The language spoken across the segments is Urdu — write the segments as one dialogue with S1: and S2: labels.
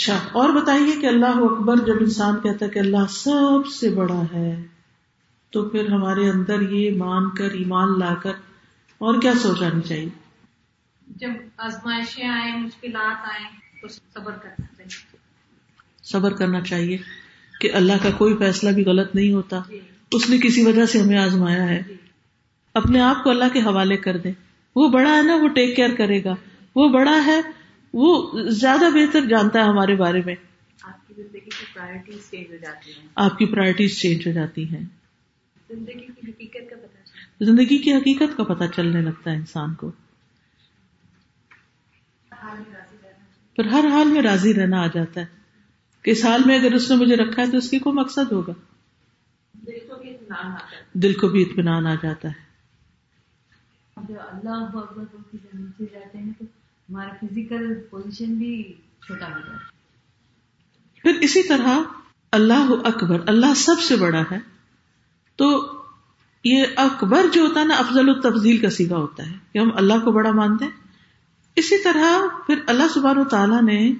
S1: اچھا اور بتائیے کہ اللہ اکبر جب انسان کہتا ہے کہ اللہ سب سے بڑا ہے تو پھر ہمارے اندر یہ مان کر ایمان لا کر اور کیا سوچانی چاہیے؟
S2: جب آزمائشیں آئیں مشکلات آئیں تو صبر کرنا چاہیے۔
S1: صبر کرنا چاہیے کہ اللہ کا کوئی فیصلہ بھی غلط نہیں ہوتا۔ جی۔ اس نے کسی وجہ سے ہمیں آزمایا ہے۔ جی۔ اپنے آپ کو اللہ کے حوالے کر دیں۔ وہ بڑا ہے نا وہ ٹیک کیئر کرے گا۔ وہ بڑا ہے وہ زیادہ بہتر جانتا ہے ہمارے بارے میں۔
S2: آپ کی زندگی کی پرائرٹیز چینج ہو جاتی ہیں۔
S1: آپ کی پرائرٹیز چینج ہو جاتی ہیں۔
S2: زندگی کی حقیقت کا
S1: پتا زندگی کی حقیقت کا پتا چلنے لگتا ہے انسان کو۔ پھر ہر حال میں راضی رہنا آ جاتا ہے۔ کہ اس حال میں اگر اس نے مجھے رکھا ہے تو اس کی کوئی مقصد ہوگا۔ دل کو بھی اطمینان آ جاتا ہے۔
S2: اللہ جاتے ہیں تو ہمارا فزیکل پوزیشن بھی چھوٹا ہو جاتا ہے۔
S1: پھر اسی طرح اللہ اکبر، اللہ سب سے بڑا ہے، تو یہ اکبر جو ہوتا ہے نا، افضل التفضیل کا سیگا ہوتا ہے کہ ہم اللہ کو بڑا مانتے ہیں۔ اسی طرح پھر اللہ سبحان و تعالیٰ نے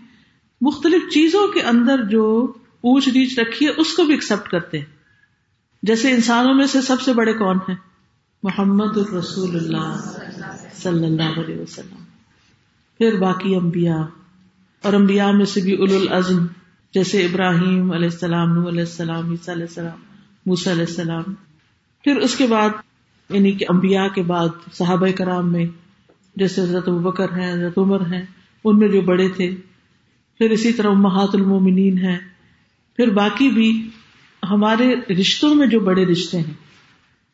S1: مختلف چیزوں کے اندر جو اونچ نیچ رکھی ہے، اس کو بھی ایکسپٹ کرتے ہیں۔ جیسے انسانوں میں سے سب سے بڑے کون ہیں؟ محمد الرسول اللہ صلی اللہ علیہ وسلم۔ پھر باقی انبیاء اور انبیاء میں سے بھی اول العزم، جیسے ابراہیم علیہ السلام نو علیہ السلام، عیسیٰ علیہ السلام، موسیٰ علیہ السلام۔ پھر اس کے بعد یعنی کہ انبیاء کے بعد صحابہ کرام میں، جیسے حضرت بکر ہیں، حضرت عمر ہیں، ان میں جو بڑے تھے۔ پھر اسی طرح امہات المومنین ہیں۔ پھر باقی بھی ہمارے رشتوں میں جو بڑے رشتے ہیں،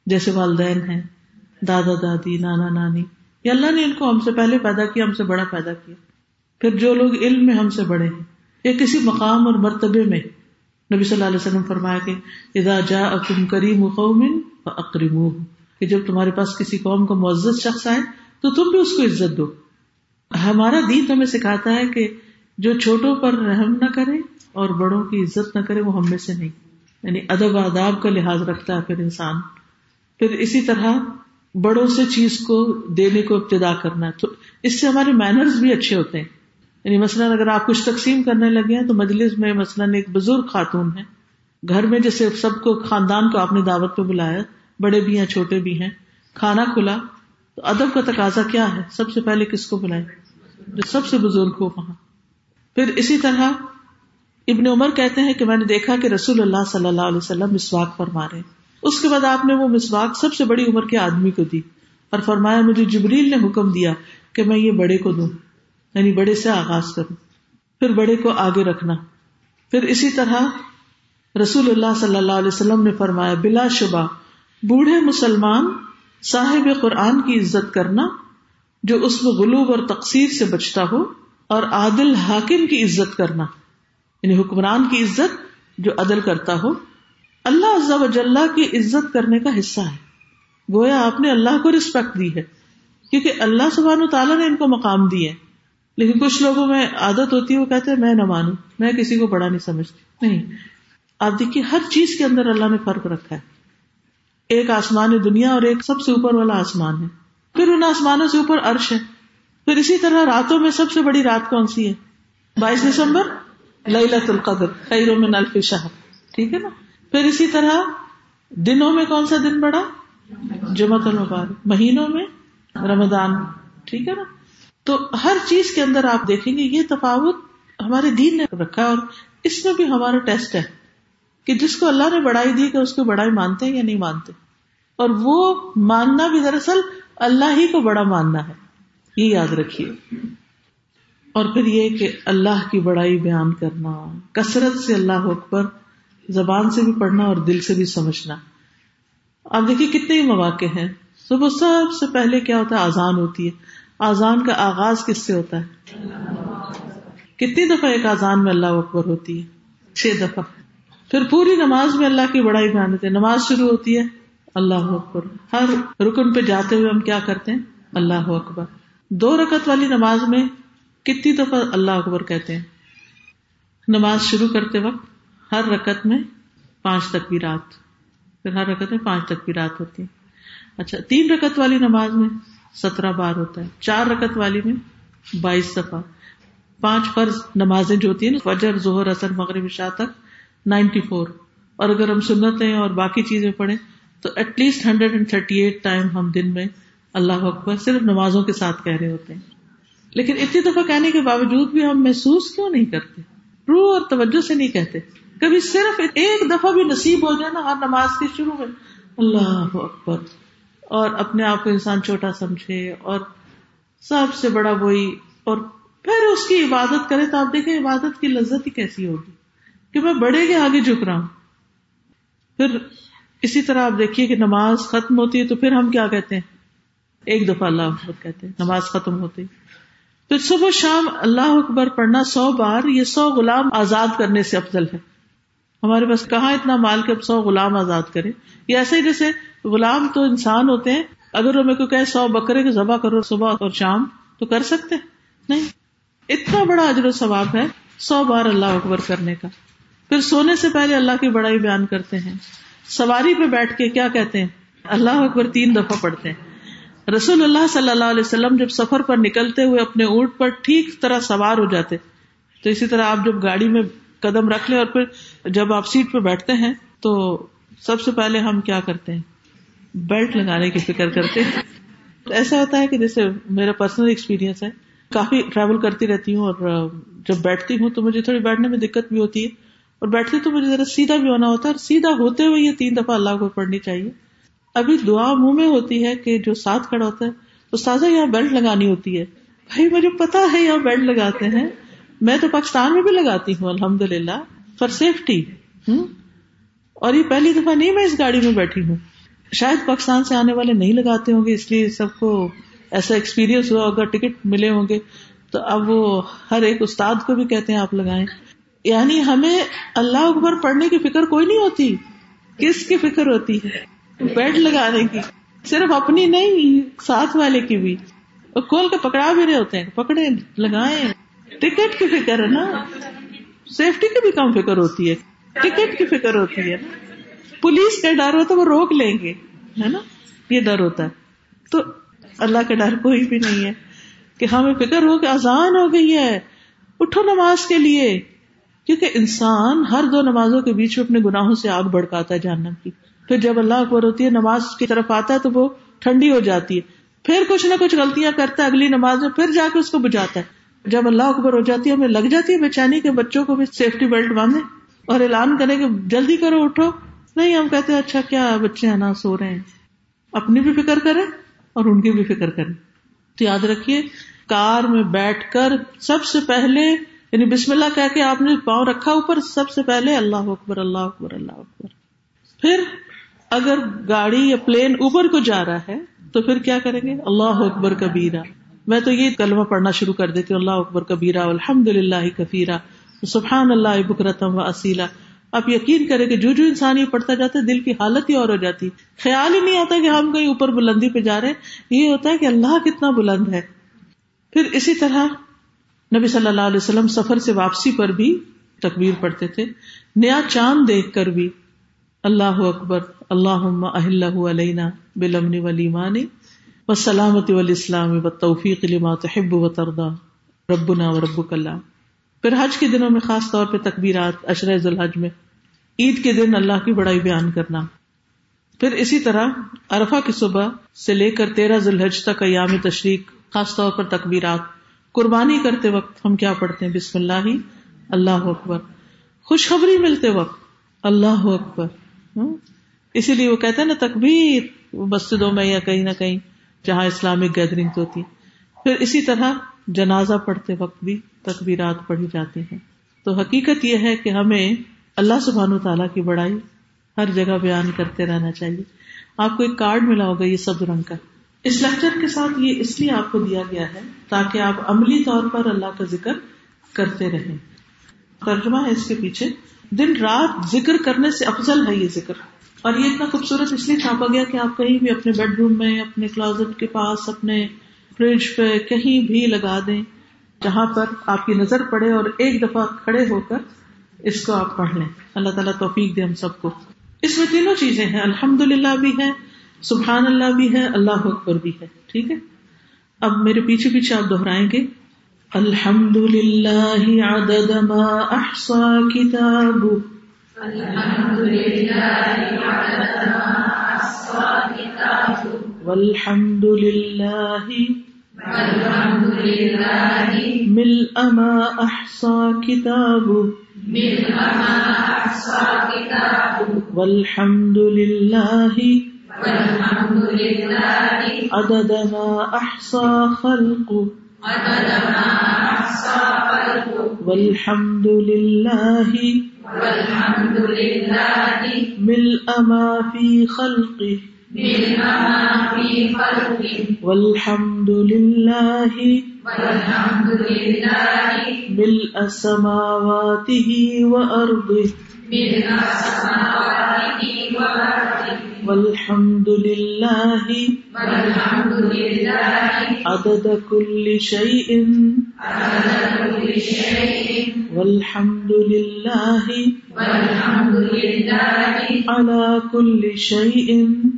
S1: جیسے والدین ہیں، دادا دادی، نانا نانی۔ یا اللہ نے ان کو ہم سے پہلے پیدا کیا، ہم سے بڑا پیدا کیا۔ پھر جو لوگ علم میں ہم سے بڑے ہیں، یا کسی مقام اور مرتبے میں نبی صلی اللہ علیہ وسلم فرمایا کہ اذا جا اکم کریم قوم اکریم کہ جب تمہارے پاس کسی قوم کا معزز شخص آئے، تو تم بھی اس کو عزت دو۔ ہمارا دین تمہیں سکھاتا ہے کہ جو چھوٹوں پر رحم نہ کرے اور بڑوں کی عزت نہ کرے، وہ ہم میں سے نہیں۔ یعنی ادب آداب کا لحاظ رکھتا ہے پھر انسان۔ پھر اسی طرح بڑوں سے چیز کو دینے کو ابتدا کرنا تو اس سے ہمارے مینرز بھی اچھے ہوتے ہیں۔ یعنی مثلاً اگر آپ کچھ تقسیم کرنے لگے ہیں تو مجلس میں مثلاً ایک بزرگ خاتون ہے گھر میں جیسے سب کو خاندان کو آپ نے دعوت پہ بلایا، بڑے بھی ہیں، چھوٹے بھی ہیں۔ کھانا کھلا، تو ادب کا تقاضا کیا ہے؟ سب سے پہلے کس کو بلائے جو سب سے بزرگ ہو وہاں۔ پھر اسی طرح ابن عمر کہتے ہیں کہ میں نے دیکھا کہ رسول اللہ صلی اللہ علیہ وسلم مسواک پر مارے اس کے بعد آپ نے وہ مسواک سب سے بڑی عمر کے آدمی کو دی اور فرمایا مجھے جبریل نے حکم دیا کہ میں یہ بڑے کو دوں یعنی بڑے سے آغاز کروں۔ پھر بڑے کو آگے رکھنا۔ پھر اسی طرح رسول اللہ صلی اللہ علیہ وسلم نے فرمایا، بلا شبہ، بوڑھے مسلمان صاحب قرآن کی عزت کرنا، جو اس میں غلوب اور تقسیر سے بچتا ہو، اور عادل حاکم کی عزت کرنا۔ یعنی حکمران کی عزت جو عدل کرتا ہو۔ اللہ عز و جلہ کی عزت کرنے کا حصہ ہے۔ گویا آپ نے اللہ کو رسپیکٹ دی ہے۔ کیونکہ اللہ سبحان و تعالیٰ نے ان کو مقام دی ہے۔ لیکن کچھ لوگوں میں عادت ہوتی ہے، وہ کہتے ہیں، میں نہ مانوں، میں کسی کو بڑا نہیں سمجھتی۔ نہیں۔ آپ دیکھیے، ہر چیز کے اندر اللہ نے فرق رکھا ہے۔ ایک آسمان دنیا اور ایک سب سے اوپر والا آسمان ہے۔ پھر ان آسمانوں سے اوپر عرش ہے۔ پھر اسی طرح راتوں میں سب سے بڑی رات کون سی ہے؟ بائیس دسمبر لت القدر خیروں میں نلف شاہ ٹھیک ہے نا؟ پھر اسی طرح دنوں میں کون سا دن بڑا؟ جمعت المبارک، مہینوں میں رمضان، ٹھیک ہے نا؟ تو ہر چیز کے اندر آپ دیکھیں گے یہ تفاوت ہمارے دین نے رکھا ہے اور اس میں بھی ہمارا ٹیسٹ ہے کہ جس کو اللہ نے بڑائی دی کہ اس کو بڑائی مانتے ہیں یا نہیں مانتے۔ اور وہ ماننا بھی دراصل اللہ ہی کو بڑا ماننا ہے، یہ یاد رکھیے۔ اور پھر یہ کہ اللہ کی بڑائی بیان کرنا، کثرت سے اللہ اکبر زبان سے بھی پڑھنا اور دل سے بھی سمجھنا۔ آپ دیکھیے کتنے ہی مواقع ہیں۔ صبح سب سے پہلے کیا ہوتا ہے؟ آزان ہوتی ہے۔ آزان کا آغاز کس سے ہوتا ہے؟ کتنی دفعہ ایک آزان میں اللہ اکبر ہوتی ہے؟ چھ دفعہ۔ پھر پوری نماز میں اللہ کی بڑائی بیان ہوتی ہے۔ نماز شروع ہوتی ہے۔ اللہ اکبر۔ ہر رکن پہ جاتے ہوئے ہم کیا کرتے ہیں؟ اللہ اکبر۔ دو رکت والی نماز میں کتنی دفعہ اللہ اکبر کہتے ہیں؟ نماز شروع کرتے وقت ہر رکت میں پانچ تک رات، پھر ہر رکت میں پانچ تک رات ہوتی ہے اچھا تین رکت والی نماز میں سترہ بار ہوتا ہے، چار رکت والی میں بائیس دفعہ۔ پانچ فرض نمازیں جو ہوتی ہیں نا، فجر، ظہر اثر مغرب شاہ تک نائنٹی فور۔ اور اگر ہم سنتیں اور باقی چیزیں پڑھیں، تو at least hundred and thirty eight time ہم دن میں اللہ اکبر صرف نمازوں کے ساتھ کہہ رہے ہوتے ہیں۔ لیکن اتنی دفعہ کہنے کے باوجود بھی ہم محسوس کیوں نہیں کرتے؟ روح اور توجہ سے نہیں کہتے۔ کبھی صرف ایک دفعہ بھی نصیب ہو جائے نا ہر نماز کے شروع میں۔ اللہ اکبر۔ اور اپنے آپ کو انسان چھوٹا سمجھے اور سب سے بڑا وہی اور پھر اس کی عبادت کرے تو آپ دیکھیں عبادت کی لذت ہی کیسی ہوگی کہ میں بڑے کے آگے جھک رہا ہوں۔ پھر اسی طرح آپ دیکھیے کہ نماز ختم ہوتی ہے تو پھر ہم کیا کہتے ہیں؟ ایک دفعہ اللہ اکبر کہتے ہیں، نماز ختم ہوتی۔ پھر صبح شام اللہ اکبر پڑھنا سو بار، یہ سو غلام آزاد کرنے سے افضل ہے۔ ہمارے پاس کہاں اتنا مال کے اب سو غلام آزاد کرے یہ ایسے ہی جیسے غلام تو انسان ہوتے ہیں، اگر میرے کو کہ سو بکرے کے ذبح کرو صبح اور شام، تو کر سکتے؟ نہیں۔ اتنا بڑا اجر و ثواب ہے سو بار اللہ اکبر کرنے کا۔ پھر سونے سے پہلے اللہ کی بڑائی بیان کرتے ہیں۔ سواری پہ بیٹھ کے کیا کہتے ہیں؟ اللہ اکبر تین دفعہ پڑھتے ہیں۔ رسول اللہ صلی اللہ علیہ وسلم جب سفر پر نکلتے ہوئے اپنے اونٹ پر ٹھیک طرح سوار ہو جاتے، تو اسی طرح آپ جب گاڑی میں قدم رکھ لیں اور پھر جب آپ سیٹ پہ بیٹھتے ہیں تو سب سے پہلے ہم کیا کرتے ہیں؟ بیلٹ لگانے کی فکر کرتے ہیں۔ ایسا ہوتا ہے کہ جیسے میرا پرسنل ایکسپیرئنس ہے، کافی ٹریول کرتی رہتی ہوں اور جب بیٹھتی ہوں تو مجھے تھوڑی بیٹھنے میں دقت بھی ہوتی ہے۔ اور بیٹھتی تو مجھے ذرا سیدھا بھی ہونا ہوتا ہے اور سیدھا ہوتے ہوئے یہ تین دفعہ اللہ کو پڑھنی چاہیے۔ ابھی دعا منہ میں ہوتی ہے کہ جو ساتھ کھڑا ہوتا ہے تو سازا یہاں بیلٹ لگانی ہوتی ہے۔ بھائی مجھے پتا ہے یہاں بیلٹ لگاتے ہیں۔ میں تو پاکستان میں بھی لگاتی ہوں الحمد للہ فار سیفٹی ہوں؟ اور یہ پہلی دفعہ نہیں میں اس گاڑی میں بیٹھی ہوں۔ شاید پاکستان سے آنے والے نہیں لگاتے ہوں گے، اس لیے سب کو ایسا ایکسپیرئنس ہوا اگر ٹکٹ ملے ہوں گے۔ تو اب وہ ہر ایک استاد کو بھی کہتے ہیں، آپ لگائیں۔ یعنی ہمیں اللہ اکبر پڑھنے کی فکر کوئی نہیں ہوتی۔ کس کی فکر ہوتی ہے؟ بیڈ لگانے کی۔ صرف اپنی نہیں، ساتھ والے کی بھی۔ کھول کے پکڑا بھی رہے ہوتے ہیں، پکڑے لگائے ٹکٹ کی فکر ہے نا؟ سیفٹی کی بھی کم فکر ہوتی ہے۔ ٹکٹ کی فکر ہوتی ہے پولیس کا ڈر ہوتا ہے وہ روک لیں گے، ہے نا؟ یہ ڈر ہوتا ہے۔ تو اللہ کا ڈر کوئی بھی نہیں ہے کہ ہمیں فکر ہو کہ آسان ہو گئی ہے۔ اٹھو نماز کے لیے۔ کیونکہ انسان ہر دو نمازوں کے بیچ میں اپنے گناہوں سے آگ بڑکاتا ہے جاننا کی۔ پھر جب اللہ اکبر ہوتی ہے، نماز کی طرف آتا ہے تو وہ ٹھنڈی ہو جاتی ہے۔ پھر کچھ نہ کچھ غلطیاں کرتا ہے، اگلی نماز میں پھر جا کے اس کو بجاتا ہے۔ جب اللہ اکبر ہو جاتی ہے، ہمیں لگ جاتی ہے بےچانی کے بچوں کو بھی سیفٹی بیلٹ باندھے اور اعلان کرے کہ جلدی کرو، اٹھو۔ نہیں، ہم کہتے ہیں اچھا کیا بچے ہیں نا، سو رہے ہیں۔ اپنی بھی فکر کرے اور ان کی بھی فکر کرے تو یاد رکھیے، کار میں بیٹھ کر سب سے پہلے یعنی بسم اللہ کہہ کے آپ نے پاؤں رکھا اوپر، سب سے پہلے اللہ اکبر اللہ اکبر اللہ اکبر۔ پھر اگر گاڑی یا پلین اوپر کو جا رہا ہے، تو پھر کیا کریں گے؟ اللہ اکبر کبیرا میں تو یہ کلمہ پڑھنا شروع کر دیتی ہوں، اللہ اکبر کبیرا الحمد للہ کفیرا سبحان اللہ بکرتم و اسیلا آپ یقین کریں کہ جو جو انسان یہ پڑھتا جاتا ہے، دل کی حالت ہی اور ہو جاتی۔ خیال ہی نہیں آتا کہ ہم کہیں اوپر بلندی پہ جا رہے ہیں۔ یہ ہوتا ہے کہ اللہ کتنا بلند ہے۔ پھر اسی طرح نبی صلی اللہ علیہ وسلم سفر سے واپسی پر بھی تکبیر پڑھتے تھے۔ نیا چاند دیکھ کر بھی، اللہ اکبر اللہ اہل علینا بلمنی ولیمانی و سلامتی اسلام و توفیق تحب و تردا ربنا و رب اللہ۔ پھر حج کے دنوں میں خاص طور پہ تکبیرات اشر ذوالحج میں۔ عید کے دن اللہ کی بڑائی بیان کرنا۔ پھر اسی طرح ارفا کی صبح سے لے کر تیرہ ذوالحج تک ایام تشریق، خاص طور پر تکبیرات۔ قربانی کرتے وقت ہم کیا پڑھتے ہیں؟ بسم اللہ اللہ اکبر۔ خوشخبری ملتے وقت، اللہ اکبر۔ اسی لیے وہ کہتے ہیں نا، تکبیر، مسجدوں میں یا کہیں نہ کہیں۔ جہاں اسلامک گیدرنگ ہوتی پھر اسی طرح جنازہ پڑھتے وقت بھی تکبیرات پڑھی جاتی ہیں۔ تو حقیقت یہ ہے کہ ہمیں اللہ سبحان و تعالیٰ کی بڑائی ہر جگہ بیان کرتے رہنا چاہیے۔ آپ کو ایک کارڈ ملا ہوگا یہ سب رنگ کا۔ اس لیکچر کے ساتھ یہ اس لیے آپ کو دیا گیا ہے تاکہ آپ عملی طور پر اللہ کا ذکر کرتے رہیں۔ ترجمہ ہے اس کے پیچھے۔ دن رات ذکر کرنے سے افضل ہے یہ ذکر۔ اور یہ اتنا خوبصورت اس لیے چھاپا گیا کہ آپ کہیں بھی اپنے بیڈ روم میں، اپنے کلازٹ کے پاس، اپنے فریج پہ کہیں بھی لگا دیں، جہاں پر آپ کی نظر پڑے اور ایک دفعہ کھڑے ہو کر اس کو آپ پڑھ لیں۔ اللہ تعالیٰ توفیق دے ہم سب کو۔ اس میں تینوں چیزیں ہیں۔ الحمد للہ بھی ہے سبحان اللہ بھی ہے اللہ اکبر بھی ہے ٹھیک ہے؟ اب میرے پیچھے پیچھے آپ دہرائیں گے۔ الحمد لله
S3: الحمد لله عدد ما أحصى كتابه
S1: والحمد لله
S3: والحمد لله
S1: ملء ما أحصى كتابه
S3: ملء ما أحصى كتابه
S1: والحمد لله
S3: والحمد لله
S1: عدد ما أحصى خلقه
S3: عدد ما أحصى خلقه
S1: والحمد لله
S3: والحمد لله
S1: ملء ما في خلقه
S3: ملء ما في خلقه
S1: والحمد لله
S3: والحمد لله
S1: ملء سماواته وأرضه
S3: ملء سماواته وأرضه
S1: والحمد لله
S3: والحمد لله
S1: عدد كل شيء
S3: عدد كل شيء
S1: والحمد لله
S3: والحمد لله
S1: على كل شيء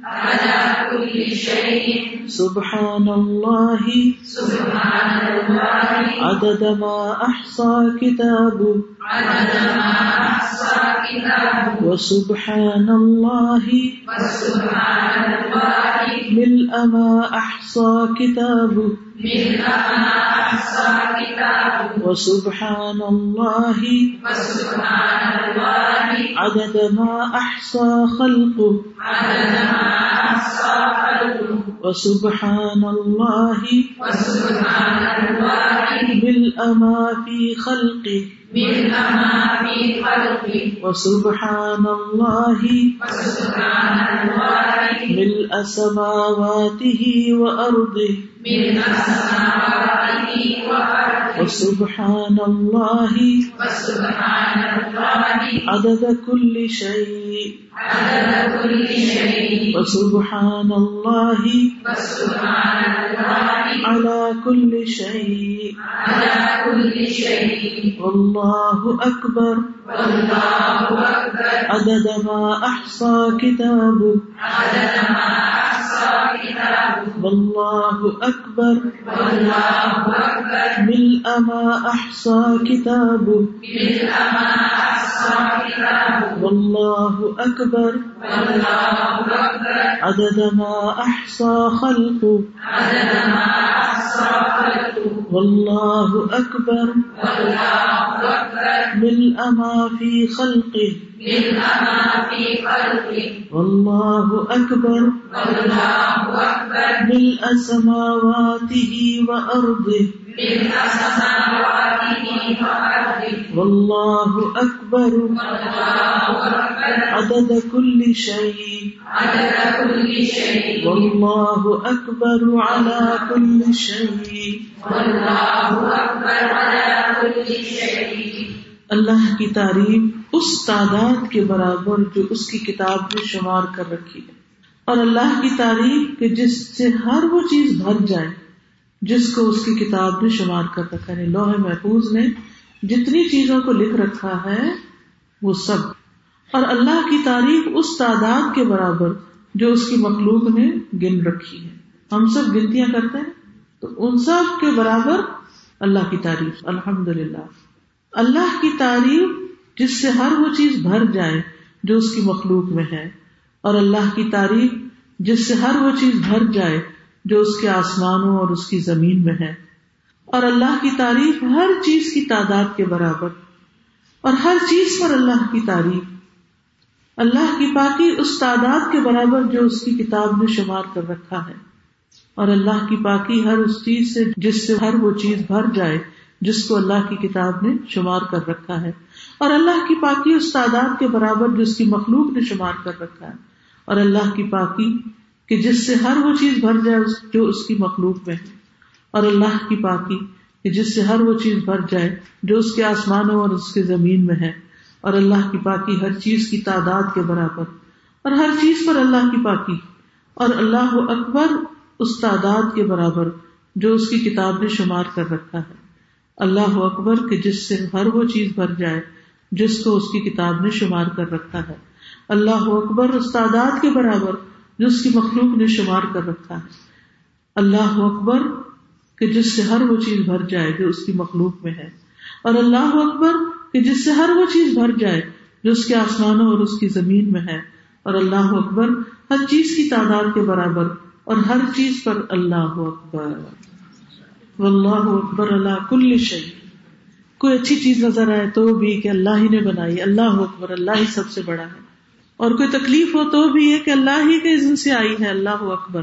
S3: على كل شيء
S1: سبحان الله
S3: سبحان الله
S1: عدد ما أحصى كتابه
S3: عدد ما أحصى كتابه
S1: وسبحان الله
S3: وسبحان الله
S1: ملء ما أحصى كتابه.
S3: ملء ما أحصى كتابه.
S1: وسبحان الله
S3: وسبحان الله
S1: عدد ما أحصى خلقه.
S3: عدد ما أحصى خلقه.
S1: وسبحان الله
S3: وسبحان الله
S1: ملء ما في خلقه.
S3: ملء ما خلقه
S1: وسبحان الله
S3: وسبحان الله
S1: ملء سماواته وأرضه وسبحان الله
S3: وسبحان الله
S1: عدد كل شيء
S3: عدد كل شيء
S1: وسبحان الله
S3: وسبحان الله
S1: على كل شيء
S3: على كل شيء
S1: والله أكبر
S3: والله أكبر
S1: عدد ما أحصى كتابه
S3: عدد ما أحصى
S1: والله أكبر.
S3: والله أكبر
S1: ملء ما أحصى كتابه.
S3: ملء ما أحصى كتابه
S1: والله أكبر.
S3: والله أكبر
S1: عدد ما أحصى خلقه.
S3: عدد ما أحصى
S1: والله أكبر
S3: والله
S1: ملء ما في خلقه والله أكبر ملء سماواته وأرضه والله أكبر عدد كل شيء والله أكبر على كل شيء اللہ کی تعریف اس تعداد کے برابر جو اس کی کتاب میں شمار کر رکھی ہے۔ اور اللہ کی تعریف کہ جس سے ہر وہ چیز بھر جائے، جس کو اس کی کتاب میں شمار کر رکھا ہے۔ یعنی لوہ محفوظ نے جتنی چیزوں کو لکھ رکھا ہے، وہ سب۔ اور اللہ کی تعریف اس تعداد کے برابر جو اس کی مخلوق نے گن رکھی ہے۔ ہم سب گنتیاں کرتے ہیں۔ تو ان سب کے برابر اللہ کی تعریف الحمد للہ اللہ کی تعریف جس سے ہر وہ چیز بھر جائے جو اس کی مخلوق میں ہے، اور اللہ کی تعریف جس سے ہر وہ چیز بھر جائے جو اس کے آسمانوں اور اس کی زمین میں ہے۔ اور اللہ کی تعریف ہر چیز کی تعداد کے برابر، اور ہر چیز پر اللہ کی تعریف۔ اللہ کی پاکی اس تعداد کے برابر جو اس کی کتاب میں شمار کر رکھا ہے۔ اور اللہ کی پاکی ہر اس چیز سے جس سے ہر وہ چیز بھر جائے، جس کو اللہ کی کتاب نے شمار کر رکھا ہے۔ اور اللہ کی پاکی اس تعداد کے برابر جو اس کی مخلوق نے شمار کر رکھا ہے۔ اور اللہ کی پاکی کہ جس سے ہر وہ چیز بھر جائے جو اس کی مخلوق میں ہے۔ اور اللہ کی پاکی کہ جس سے ہر وہ چیز بھر جائے، جو اس کے آسمانوں اور اس کے زمین میں ہے۔ اور اللہ کی پاکی ہر چیز کی تعداد کے برابر۔ اور ہر چیز پر اللہ کی پاکی۔ اور اللہ اکبر اس تعداد کے برابر جو اس کی کتاب نے شمار کر رکھا ہے۔ اللہ اکبر کہ جس سے ہر وہ چیز بھر جائے، جس کو اس کی کتاب نے شمار کر رکھا ہے۔ اللہ اکبر اس تعداد کے برابر جو اس کی مخلوق نے شمار کر رکھا ہے۔ اللہ اکبر کہ جس سے ہر وہ چیز بھر جائے جو اس کی مخلوق میں ہے۔ اور اللہ اکبر کہ جس سے ہر وہ چیز بھر جائے جو اس کے آسمانوں اور اس کی زمین میں ہے۔ اور اللہ اکبر ہر چیز کی تعداد کے برابر اور ہر چیز پر اللہ اکبر۔ واللہ اکبر اللہ کل شعی کوئی اچھی چیز نظر آئے تو بھی کہ اللہ ہی نے بنائی، اللہ اکبر، اللہ ہی سب سے بڑا ہے۔ اور کوئی تکلیف ہو تو بھی یہ کہ اللہ ہی کے عزن سے آئی ہے، اللہ اکبر۔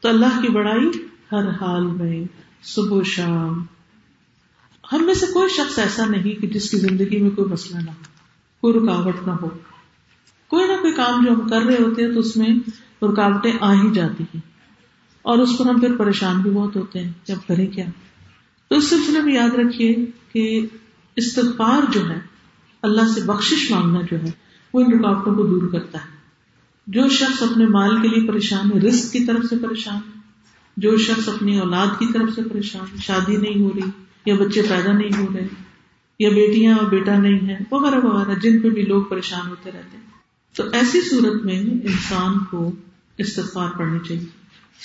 S1: تو اللہ کی بڑائی ہر حال میں، صبح و شام۔ ہم میں سے کوئی شخص ایسا نہیں کہ جس کی زندگی میں کوئی مسئلہ نہ ہو، کوئی رکاوٹ نہ ہو۔ کوئی نہ کوئی کام جو ہم کر رہے ہوتے ہیں تو اس میں رکاوٹیں آ ہی جاتی ہیں۔ اور اس پر ہم پھر پریشان بھی بہت ہوتے ہیں کہ اب کریں کیا۔ تو اس سلسلے میں یاد رکھیے کہ استغفار جو ہے، اللہ سے بخشش مانگنا جو ہے، وہ ان رکاوٹوں کو دور کرتا ہے۔ جو شخص اپنے مال کے لیے پریشان ہے رسک کی طرف سے پریشان ہے۔ جو شخص اپنی اولاد کی طرف سے پریشان شادی نہیں ہو رہی، یا بچے پیدا نہیں ہو رہے، یا بیٹیاں اور بیٹا نہیں ہے، وغیرہ وغیرہ، جن پہ بھی لوگ پریشان ہوتے رہتے ہیں۔ تو ایسی صورت میں انسان کو استغفار پڑھنی چاہیے۔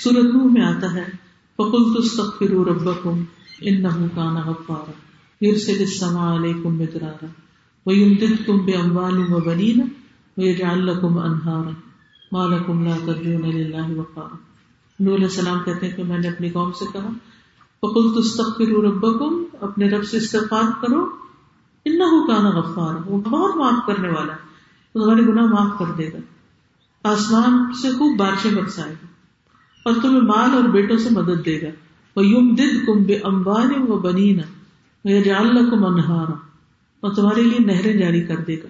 S1: سورت نو میں آتا ہے فکل تستغفروا ربکم انه کان غفارا۔ یرسل السماء علیکم مدرارا۔ ویمددکم باموال وبنین ویجعل لکم انہارا ما لکم لا ترجون للہ وقارا۔ نو علیہ السلام کہتے ہیں کہ میں نے اپنی قوم سے کہا فکل تستغفروا ربکم اپنے رب سے استغفار کرو۔ انه کان غفارا۔ وہ بہت معاف کرنے والا ہے۔ تو تمہارے گناہ معاف کر دے گا۔ آسمان سے خوب بارشیں برسائے گا اور تمہیں مال اور بیٹوں سے مدد دے گا۔ وہ یم دد کم بے امبان و بنینا جال کو منہارا اور تمہارے لیے نہریں جاری کر دے گا۔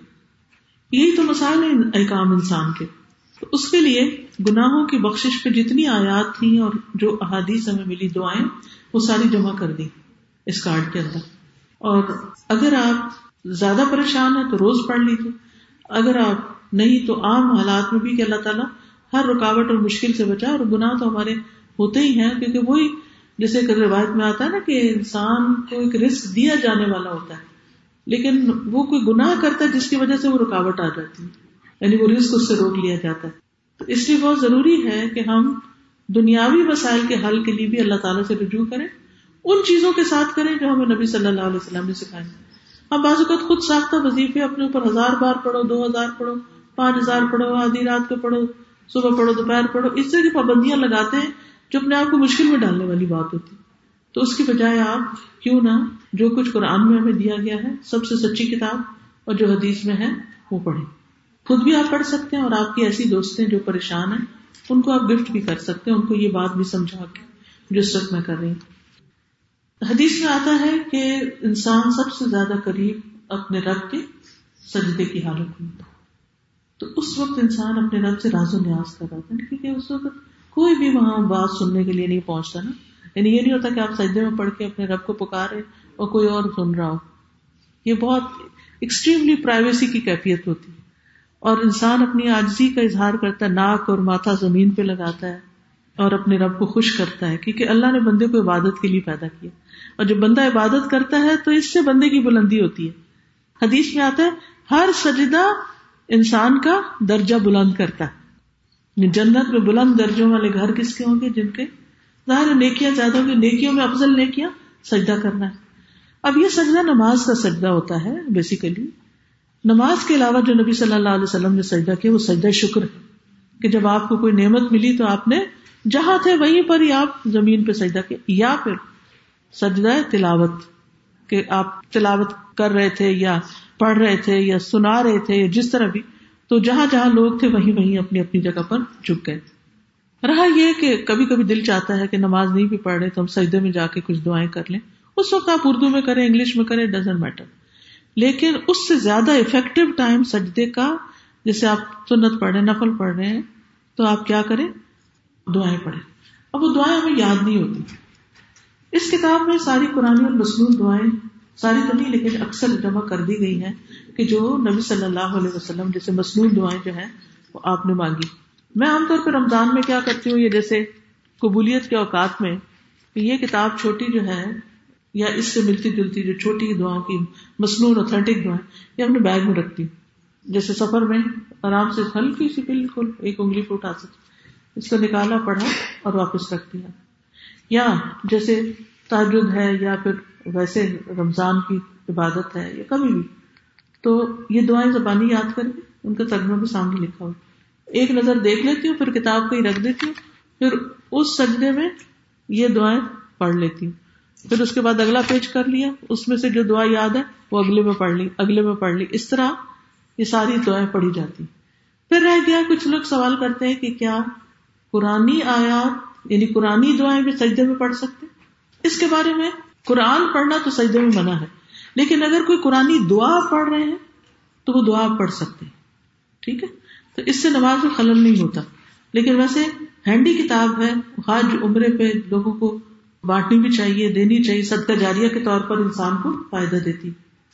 S1: یہی تو مسائل ہے احکام انسان کے۔ تو اس کے لیے گناہوں کی بخشش پہ جتنی آیات تھیں اور جو احادیث ہمیں ملی دعائیں، وہ ساری جمع کر دی اس کارڈ کے اندر۔ اور اگر آپ زیادہ پریشان ہیں تو روز پڑھ لیجیے اگر آپ نہیں تو عام حالات میں بھی کہ اللہ تعالیٰ ہر رکاوٹ اور مشکل سے بچا اور گناہ تو ہمارے ہوتے ہی ہیں، کیونکہ وہی جیسے روایت میں آتا ہے نا کہ انسان کو ایک رسک دیا جانے والا ہوتا ہے، لیکن وہ کوئی گناہ کرتا ہے جس کی وجہ سے وہ رکاوٹ آ جاتی ہے یعنی وہ رسک اس سے روک لیا جاتا ہے۔ تو اس لیے بہت ضروری ہے کہ ہم دنیاوی وسائل کے حل کے لیے بھی اللہ تعالیٰ سے رجوع کریں، ان چیزوں کے ساتھ کریں جو ہمیں نبی صلی اللہ علیہ وسلم نے سکھائے ہم بعض اوقات خود ساختہ وظیفے اپنے اوپر ہزار بار پڑھو، دو ہزار پڑھو پانچ ہزار پڑھو، آدھی رات کو پڑھو، صبح پڑھو، دوپہر پڑھو، اس طرح کی پابندیاں لگاتے ہیں جو اپنے آپ کو مشکل میں ڈالنے والی بات ہوتی تو اس کی بجائے آپ کیوں نہ جو کچھ قرآن میں ہمیں دیا گیا ہے، سب سے سچی کتاب اور جو حدیث میں ہے، وہ پڑھیں۔ خود بھی آپ پڑھ سکتے ہیں اور آپ کی ایسی دوستیں جو پریشان ہیں، ان کو آپ گفٹ بھی کر سکتے ہیں، ان کو یہ بات بھی سمجھا کے جو اس وقت میں کر رہی ہوں۔ حدیث میں آتا ہے کہ انسان سب سے زیادہ قریب اپنے رب کے سجدے کی حالت میں تو اس وقت انسان اپنے رب سے راز و نیاز کر رہا تھا کیونکہ اس وقت کوئی بھی وہاں بات سننے کے لیے نہیں پہنچتا نا۔ یعنی یہ نہیں ہوتا کہ آپ سجدے میں پڑھ کے اپنے رب کو پکارے اور کوئی اور سن رہا ہو۔ یہ بہت ایکسٹریملی پرائیویسی کی کیفیت ہوتی ہے۔ اور انسان اپنی آجزی کا اظہار کرتا ہے، ناک اور ماتھا زمین پہ لگاتا ہے اور اپنے رب کو خوش کرتا ہے، کیونکہ اللہ نے بندے کو عبادت کے لیے پیدا کیا۔ اور جب بندہ عبادت کرتا ہے تو اس سے بندے کی بلندی ہوتی ہے۔ حدیث میں آتا ہے، ہر سجدہ انسان کا درجہ بلند کرتا ہے۔ یعنی جنت میں بلند درجوں والے گھر کس کے ہوں گے؟ جن کے ظاہر نیکیاں زیادہ ہوگی نیکیوں میں افضل نیکیاں سجدہ کرنا ہے۔ اب یہ سجدہ نماز کا سجدہ ہوتا ہے بیسیکلی نماز کے علاوہ جو نبی صلی اللہ علیہ وسلم نے سجدہ کیا، وہ سجدہ شکر ہے۔ کہ جب آپ کو کوئی نعمت ملی تو آپ نے جہاں تھے وہیں پر ہی آپ زمین پہ سجدہ کیا۔ یا پھر سجدہ تلاوت، کہ آپ تلاوت کر رہے تھے یا پڑھ رہے تھے یا سنا رہے تھے یا جس طرح بھی، تو جہاں جہاں لوگ تھے وہیں وہیں اپنی اپنی جگہ پر جھک گئے رہا یہ کہ کبھی کبھی دل چاہتا ہے کہ نماز نہیں بھی پڑھ رہے تو ہم سجدے میں جا کے کچھ دعائیں کر لیں۔ اس وقت آپ اردو میں کریں، انگلش میں کریں ڈزنٹ میٹر لیکن اس سے زیادہ افیکٹو ٹائم سجدے کا، جیسے آپ سنت پڑھ رہے نفل پڑھ رہے ہیں، تو آپ کیا کریں؟ دعائیں پڑھیں۔ اب وہ دعائیں ہمیں یاد نہیں ہوتی۔ اس کتاب میں ساری قرآن اور مصنون دعائیں ساری تو نہیں، لیکن اکثر جمع کر دی گئی ہیں کہ جو نبی صلی اللہ علیہ وسلم جیسے مصنون دعائیں جو ہیں، وہ آپ نے مانگی۔ میں عام طور پہ رمضان میں کیا کرتی ہوں، یہ جیسے قبولیت کے اوقات میں کہ یہ کتاب چھوٹی جو ہے یا اس سے ملتی جلتی جو چھوٹی دعاؤں کی مصنون اوتھینٹک دعائیں یہ اپنے بیگ میں رکھتی ہوں۔ جیسے سفر میں آرام سے ہلکی سی بالکل ایک انگلی پہ اٹھا سکتی اس کو نکالا، پڑھا اور واپس رکھ دیا۔ یا جیسے تاجد ہے یا پھر ویسے رمضان کی عبادت ہے یا کبھی بھی، تو یہ دعائیں زبانی یاد کر کے ان کا ترجمہ بھی سامنے لکھا ہو ایک نظر دیکھ لیتی ہوں، پھر کتاب کو ہی رکھ دیتی ہوں، پھر اس سجدے میں یہ دعائیں پڑھ لیتی ہوں۔ پھر اس کے بعد اگلا پیج کر لیا، اس میں سے جو دعا یاد ہے، وہ اگلے میں پڑھ لی، اگلے میں پڑھ لی۔ اس طرح یہ ساری دعائیں پڑھی جاتی پھر رہ گیا، کچھ لوگ سوال کرتے ہیں کہ کیا قرآنی آیات یعنی قرآن دعائیں بھی سجدے میں پڑھ سکتے اس کے بارے میں قرآن پڑھنا تو سجدے میں منع ہے، لیکن اگر کوئی قرآن دعا پڑھ رہے ہیں تو وہ دعا پڑھ سکتے ٹھیک ہے؟ تو اس سے نماز میں خلل نہیں ہوتا۔ لیکن ویسے ہینڈی کتاب ہے، حج عمرے پہ لوگوں کو بانٹنی بھی چاہیے، دینی چاہیے، صدقہ جاریہ کے طور پر انسان کو فائدہ دیتی۔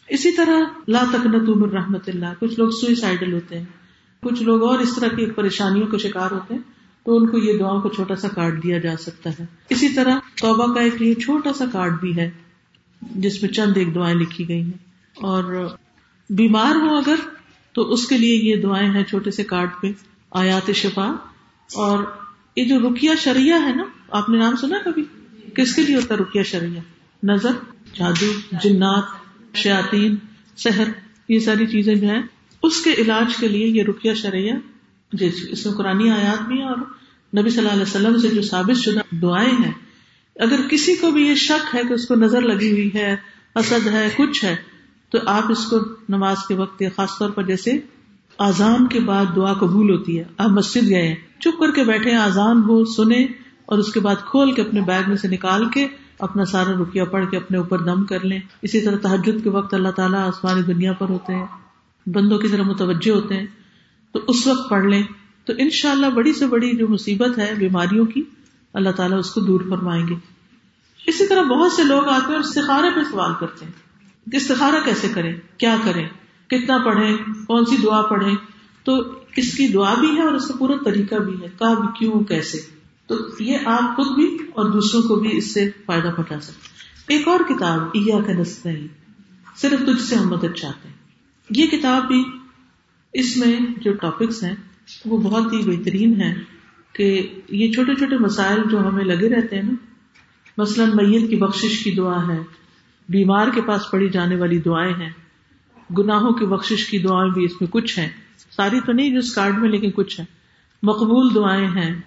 S1: اسی طرح لا تکنت عمر رحمت اللہ، کچھ لوگ سوئسائڈل ہوتے ہیں، کچھ لوگ اور اس طرح کی پریشانیوں کا شکار ہوتے ہیں۔ تو ان کو یہ دعاؤں کو چھوٹا سا کارڈ دیا جا سکتا ہے۔ اسی طرح توبہ کا ایک یہ چھوٹا سا کارڈ بھی ہے، جس میں چند ایک دعائیں لکھی گئی ہیں۔ اور بیمار ہو اگر تو اس کے لیے یہ دعائیں ہیں چھوٹے سے کارڈ پہ، آیات شفا۔ اور یہ جو رکیا شریعہ ہے نا، آپ نے نام سنا کبھی؟ کس کے لیے ہوتا ہے رکیا شریعہ؟ نظر، جادو، جنات شیاتین سحر، یہ ساری چیزیں جو ہیں، اس کے علاج کے لیے یہ رکیا شریعہ جس اس میں قرآن آیات بھی اور نبی صلی اللہ علیہ وسلم سے جو ثابت شدہ دعائیں ہیں، اگر کسی کو بھی یہ شک ہے کہ اس کو نظر لگی ہوئی ہے اسد ہے، کچھ ہے، تو آپ اس کو نماز کے وقت یا خاص طور پر جیسے آزان کے بعد دعا قبول ہوتی ہے۔ آپ مسجد گئے ہیں چپ کر کے بیٹھے آزان ہو سنے اور اس کے بعد کھول کے اپنے بیگ میں سے نکال کے اپنا سارا رکیا پڑھ کے اپنے اوپر دم کر لیں۔ اسی طرح تحجد کے وقت اللہ تعالیٰ آسمانی دنیا پر ہوتے ہیں، بندوں کی طرح متوجہ ہوتے ہیں۔ تو اس وقت پڑھ لیں۔ تو ان شاء اللہ بڑی سے بڑی جو مصیبت ہے بیماریوں کی، اللہ تعالیٰ اس کو دور فرمائیں گے۔ اسی طرح بہت سے لوگ آتے ہیں اور استخارے پہ سوال کرتے ہیں کہ استخارہ کیسے کریں، کیا کریں، کتنا پڑھیں، کون سی دعا پڑھیں۔ تو اس کی دعا بھی ہے اور اس کا پورا طریقہ بھی ہے، کب، کیوں، کیسے۔ تو یہ آپ خود بھی اور دوسروں کو بھی اس سے فائدہ پہنچا سکتے ایک اور کتاب ایا کا نسل صرف تجھ سے ہم مدد چاہتے ہیں۔ یہ کتاب بھی اس میں جو ٹاپکس ہیں، وہ بہت ہی بہترین ہے کہ یہ چھوٹے چھوٹے مسائل جو ہمیں لگے رہتے ہیں نا، مثلاً میت کی بخشش کی دعا ہے، بیمار کے پاس پڑھی جانے والی دعائیں ہیں، گناہوں کی بخشش کی دعائیں بھی اس میں کچھ ہیں۔ ساری تو نہیں جو اس کارڈ میں، لیکن کچھ ہے مقبول دعائیں ہیں۔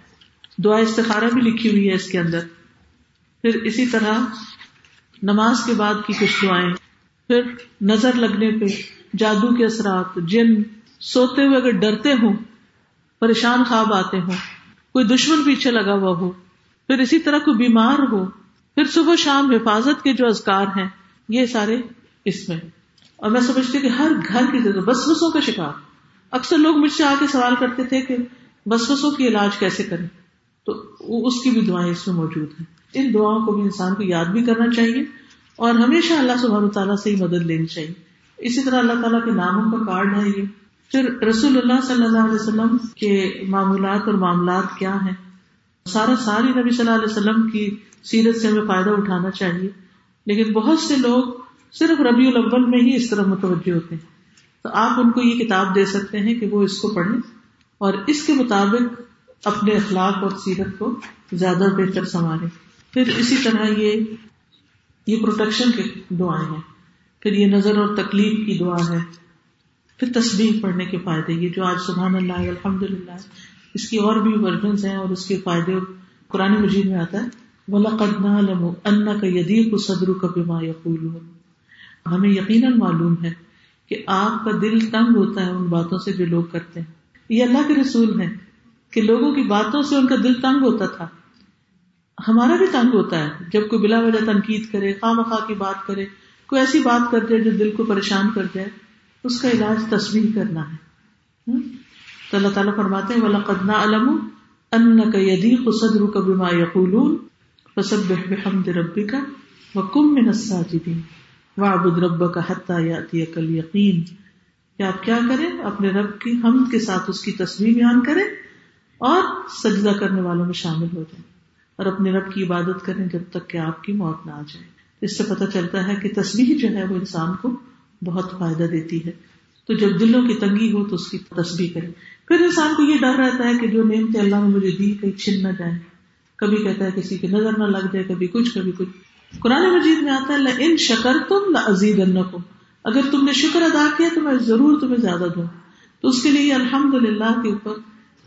S1: دعا استخارہ بھی لکھی ہوئی ہے اس کے اندر۔ پھر اسی طرح نماز کے بعد کی کچھ دعائیں پھر نظر لگنے پہ، جادو کے اثرات، جن سوتے ہوئے اگر ڈرتے ہوں، پریشان خواب آتے ہوں، کوئی دشمن پیچھے لگا ہوا ہو، پھر اسی طرح کوئی بیمار ہو، پھر صبح شام حفاظت کے جو ازکار ہیں، یہ سارے اس میں اور میں سمجھتی کہ ہر گھر کی ضرورت بس بسوں کا شکار۔ اکثر لوگ مجھ سے آ کے سوال کرتے تھے کہ بس بسوں کی علاج کیسے کریں؟ تو اس کی بھی دعائیں اس میں موجود ہیں۔ ان دعاؤں کو بھی انسان کو یاد بھی کرنا چاہیے اور ہمیشہ اللہ سبحانہ تعالیٰ سے ہی مدد لینی چاہیے۔ اسی طرح اللہ تعالیٰ کے ناموں کا کارڈ ہے یہ۔ پھر رسول اللہ صلی اللہ علیہ وسلم کے معمولات اور معاملات کیا ہیں؟ سارا ساری نبی صلی اللہ علیہ وسلم کی سیرت سے ہمیں فائدہ اٹھانا چاہیے، لیکن بہت سے لوگ صرف ربیع الاول میں ہی اس طرح متوجہ ہوتے ہیں۔ تو آپ ان کو یہ کتاب دے سکتے ہیں کہ وہ اس کو پڑھیں اور اس کے مطابق اپنے اخلاق اور سیرت کو زیادہ بہتر سنوارے پھر اسی طرح یہ یہ پروٹیکشن کے دعائیں ہیں۔ پھر یہ نظر اور تکلیف کی دعا ہے۔ پھر تصویر پڑھنے کے فائدے، یہ جو آج سبحان اللہ الحمد للہ اس کی اور بھی ورژنس ہیں اور اس کے فائدے قرآن مجید میں آتا ہے۔ ان صدر کا بیما یقول ہمیں یقیناً معلوم ہے کہ آپ کا دل تنگ ہوتا ہے ان باتوں سے جو لوگ کرتے ہیں۔ یہ اللہ کے رسول ہیں کہ لوگوں کی باتوں سے ان کا دل تنگ ہوتا تھا۔ ہمارا بھی تنگ ہوتا ہے۔ جب کوئی بلا وجہ تنقید کرے، خواہ مخواہ کی بات کرے، کوئی ایسی بات کر جائے جو دل کو پریشان کر جائے اس کا علاج تصویر کرنا ہے۔ تو اللہ تعالیٰ فرماتے ہیں والا قدنا علم ان کا یدی خسد رو کبھی ما یقول فسب بحمد ربی کا و کم میں کہ آپ کیا کریں؟ اپنے رب کی حمد کے ساتھ اس کی تصویر بیان کریں اور سجدہ کرنے والوں میں شامل ہو جائیں۔ اور اپنے رب کی عبادت کریں جب تک کہ آپ کی موت نہ آ جائے۔ اس سے پتہ چلتا ہے کہ تصویر جو ہے وہ انسان کو بہت فائدہ دیتی ہے۔ تو جب دلوں کی تنگی ہو تو اس کی تصویر کرے پھر انسان کو یہ ڈر رہتا ہے کہ جو نعمت اللہ نے مجھے دی کہیں چھن نہ جائے۔ کبھی کہتا ہے کسی کی نظر نہ لگ جائے، کبھی کچھ کبھی کچھ۔ قرآن مجید میں آتا ہے ان شکر تم نہ عزیز اگر تم نے شکر ادا کیا تو میں ضرور تمہیں زیادہ دوں۔ تو اس کے لیے الحمد للہ کے اوپر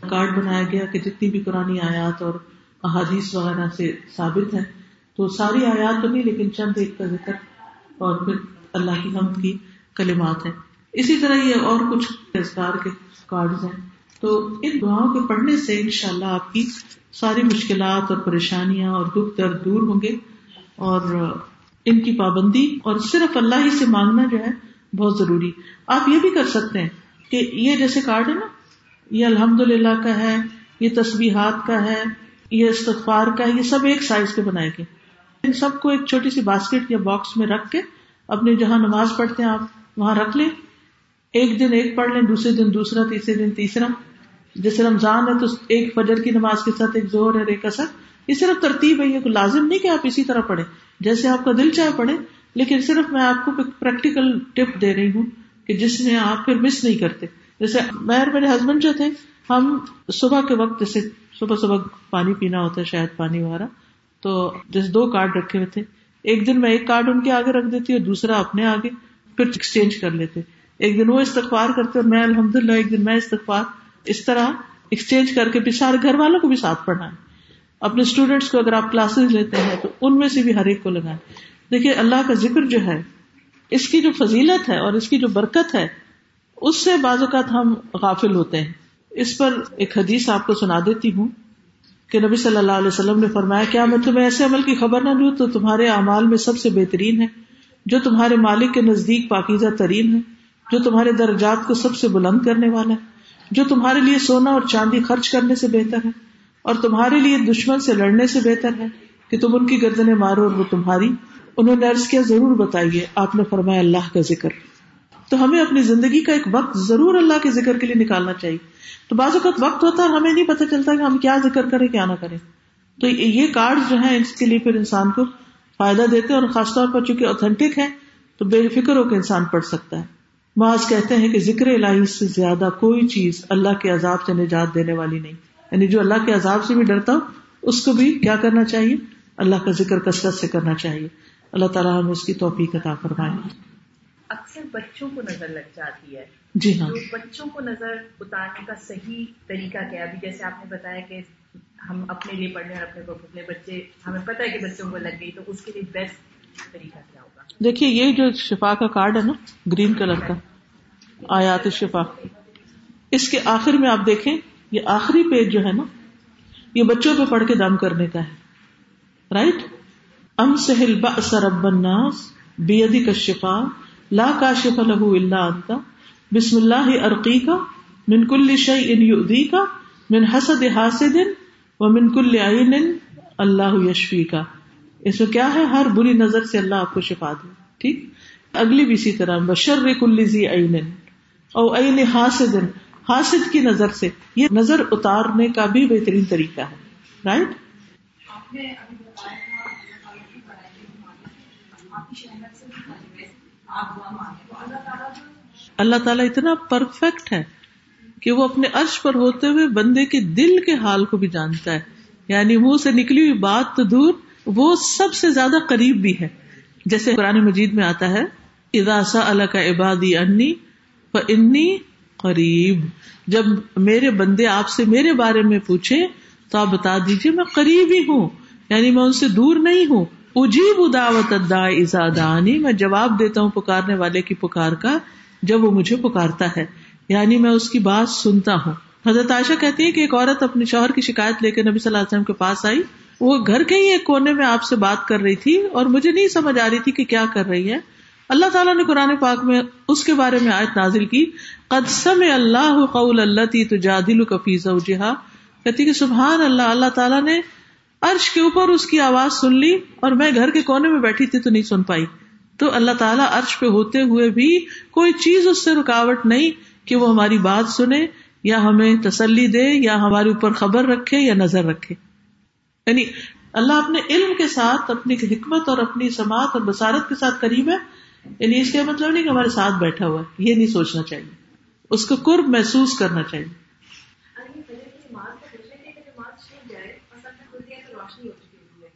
S1: کارڈ بنایا گیا کہ جتنی بھی قرآن آیات اور احادیث وغیرہ سے ثابت ہے تو ساری آیات تو نہیں، لیکن چند ایک کا ذکر۔ اور پھر اللہ کی حمد کی۔ کلمات ہیں۔ اسی طرح یہ اور کچھ اذکار کے کارڈ ہیں۔ تو ان دعاؤں کے پڑھنے سے انشاءاللہ آپ کی ساری مشکلات اور پریشانیاں اور دکھ درد دور ہوں گے۔ اور ان کی پابندی اور صرف اللہ ہی سے مانگنا جو ہے بہت ضروری۔ آپ یہ بھی کر سکتے ہیں کہ یہ جیسے کارڈ ہے نا، یہ الحمد للہ کا ہے، یہ تصویرات کا ہے، یہ استغفار کا ہے، یہ سب ایک سائز کے بنائے گئے۔ ان سب کو ایک چھوٹی سی باسکٹ یا باکس میں رکھ کے اپنے جہاں نماز پڑھتے ہیں آپ وہاں رکھ لیں۔ ایک دن ایک پڑھ لیں، دوسرے دن دوسرا، تیسرے دن تیسرا۔ جیسے رمضان ہے تو ایک فجر کی نماز کے ساتھ ایک زور ہے ایک اثر یہ صرف ترتیب ہے، یہ لازم نہیں کہ آپ اسی طرح پڑھیں۔ جیسے آپ کا دل چاہے پڑھے لیکن صرف میں آپ کو پریکٹیکل ٹپ دے رہی ہوں کہ جس میں آپ پھر مس نہیں کرتے۔ جیسے میں میرے ہسبینڈ جو تھے، ہم صبح کے وقت، جیسے صبح صبح پانی پینا ہوتا ہے، شاید پانی وغیرہ، تو جیسے دو کارڈ رکھے ہوئے تھے۔ ایک دن میں ایک کارڈ ان کے آگے رکھ دیتی اور دوسرا اپنے آگے۔ پھر ایکسچینج کر لیتے۔ ایک دن وہ استغفار کرتے اور میں الحمد للہ ایک دن میں استغفار، اس طرح ایکسچینج کر کے سارے گھر والوں کو بھی ساتھ پڑھنا ہے اپنے اسٹوڈینٹس کو اگر آپ کلاسز لیتے ہیں تو ان میں سے بھی ہر ایک کو لگائیں۔ دیکھیے اللہ کا ذکر جو ہے، اس کی جو فضیلت ہے اور اس کی جو برکت ہے، اس سے بعض اوقات ہم غافل ہوتے ہیں۔ اس پر ایک حدیث آپ کو سنا دیتی ہوں کہ نبی صلی اللہ علیہ وسلم نے فرمایا، کیا میں تمہیں ایسے عمل کی خبر نہ دوں تو تمہارے اعمال میں سب سے بہترین ہے۔ جو تمہارے مالک کے نزدیک پاکیزہ ترین ہے جو تمہارے درجات کو سب سے بلند کرنے والا ہے، جو تمہارے لیے سونا اور چاندی خرچ کرنے سے بہتر ہے اور تمہارے لیے دشمن سے لڑنے سے بہتر ہے کہ تم ان کی گردنیں مارو اور وہ تمہاری۔ انہوں نے عرض کیا، ضرور بتائیے، آپ نے فرمایا اللہ کا ذکر۔ تو ہمیں اپنی زندگی کا ایک وقت ضرور اللہ کے ذکر کے لیے نکالنا چاہیے۔ تو بعض اوقات وقت ہوتا ہے، ہمیں نہیں پتا چلتا کہ ہم کیا ذکر کریں، کیا نہ کریں۔ تو یہ کارڈ جو ہے اس کے لیے پھر انسان کو فائدہ دیتے اور خاص طور پر چونکہ اوتھینٹک ہے تو بے فکر ہو کے انسان پڑھ سکتا ہے۔ معاذ کہتے ہیں کہ ذکر الہی سے زیادہ کوئی چیز اللہ کے عذاب سے نجات دینے والی نہیں۔ یعنی جو اللہ کے عذاب سے بھی ڈرتا ہو اس کو بھی کیا کرنا چاہیے؟ اللہ کا ذکر کثرت سے کرنا چاہیے۔ اللہ تعالیٰ ہمیں اس کی توفیق عطا فرمائے۔
S4: اکثر بچوں کو نظر لگ جاتی ہے۔
S1: جی ہاں۔
S4: بچوں کو نظر اتارنے کا صحیح طریقہ کیا ابھی جیسے آپ نے بتایا کہ ہم اپنے لیے پڑھ پڑھنے اور اپنے اپنے بچے، ہمیں پتا ہے کہ بچوں کو لگ گئی، تو اس کے لیے بیسٹ طریقہ کیا ہوگا؟
S1: دیکھیے، یہ جو شفا کا کارڈ ہے نا گرین کلر کا، آیات شفا، اس کے آخر میں آپ دیکھیں، یہ آخری پیج جو ہے نا، یہ بچوں پہ پڑھ کے دم کرنے کا ہے رائٹ ام سہل رب الناس بیدی کا شفا لا کا شفا لہو اللہ انتا بسم اللہ عرقی کا من کل شعی ان یودی کا من حسد حاسد و من کل عین اللہ یشفی کا۔ اس میں کیا ہے؟ ہر بری نظر سے اللہ آپ کو شفا دے۔ ٹھیک؟ اگلی بھی اسی طرح بشر کل عین۔ او عین حاسد۔ حاسد کی نظر سے۔ یہ نظر اتارنے کا بھی بہترین طریقہ ہے۔ رائٹ اللہ تعالیٰ اتنا پرفیکٹ ہے۔ کہ وہ اپنے عرش پر ہوتے ہوئے بندے کے دل کے حال کو بھی جانتا ہے۔ یعنی منہ سے نکلی ہوئی بات تو دور، وہ سب سے زیادہ قریب بھی ہے۔ جیسے قرآن مجید میں آتا ہے اداسا اللہ کا عبادی انی انی قریب۔ جب میرے بندے آپ سے میرے بارے میں پوچھے تو آپ بتا دیجیے میں قریب ہی ہوں۔ یعنی میں ان سے دور نہیں ہوں۔ اجیب دعوت ازادانی میں جواب دیتا ہوں پکارنے والے کی پکار کا، جب وہ مجھے پکارتا ہے۔ یعنی میں اس کی بات سنتا ہوں۔ حضرت عائشہ کہتی ہے کہ ایک عورت اپنے شوہر کی شکایت لے کے نبی صلی اللہ علیہ وسلم کے پاس آئی۔ وہ گھر کے ہی ایک کونے میں آپ سے بات کر رہی تھی اور مجھے نہیں سمجھ آ رہی تھی کہ کیا کر رہی ہے۔ اللہ تعالیٰ نے قرآن پاک میں اس کے بارے میں آیت نازل کی۔ قدسم اللہ قول اللہ تی تو جادل کفیز کہتی کہ سبحان اللہ اللہ تعالیٰ نے عرش کے اوپر اس کی آواز سن لی اور میں گھر کے کونے میں بیٹھی تھی تو نہیں سن پائی۔ تو اللہ تعالیٰ عرش پہ ہوتے ہوئے بھی کوئی چیز اس سے رکاوٹ نہیں کہ وہ ہماری بات سنے یا ہمیں تسلی دے یا ہمارے اوپر خبر رکھے یا نظر رکھے۔ یعنی اللہ اپنے علم کے ساتھ، اپنی حکمت اور اپنی سماعت اور بسارت کے ساتھ قریب ہے۔ یعنی اس کا مطلب نہیں کہ ہمارے ساتھ بیٹھا ہوا ہے، یہ نہیں سوچنا چاہیے۔ اس کو قرب محسوس کرنا چاہیے۔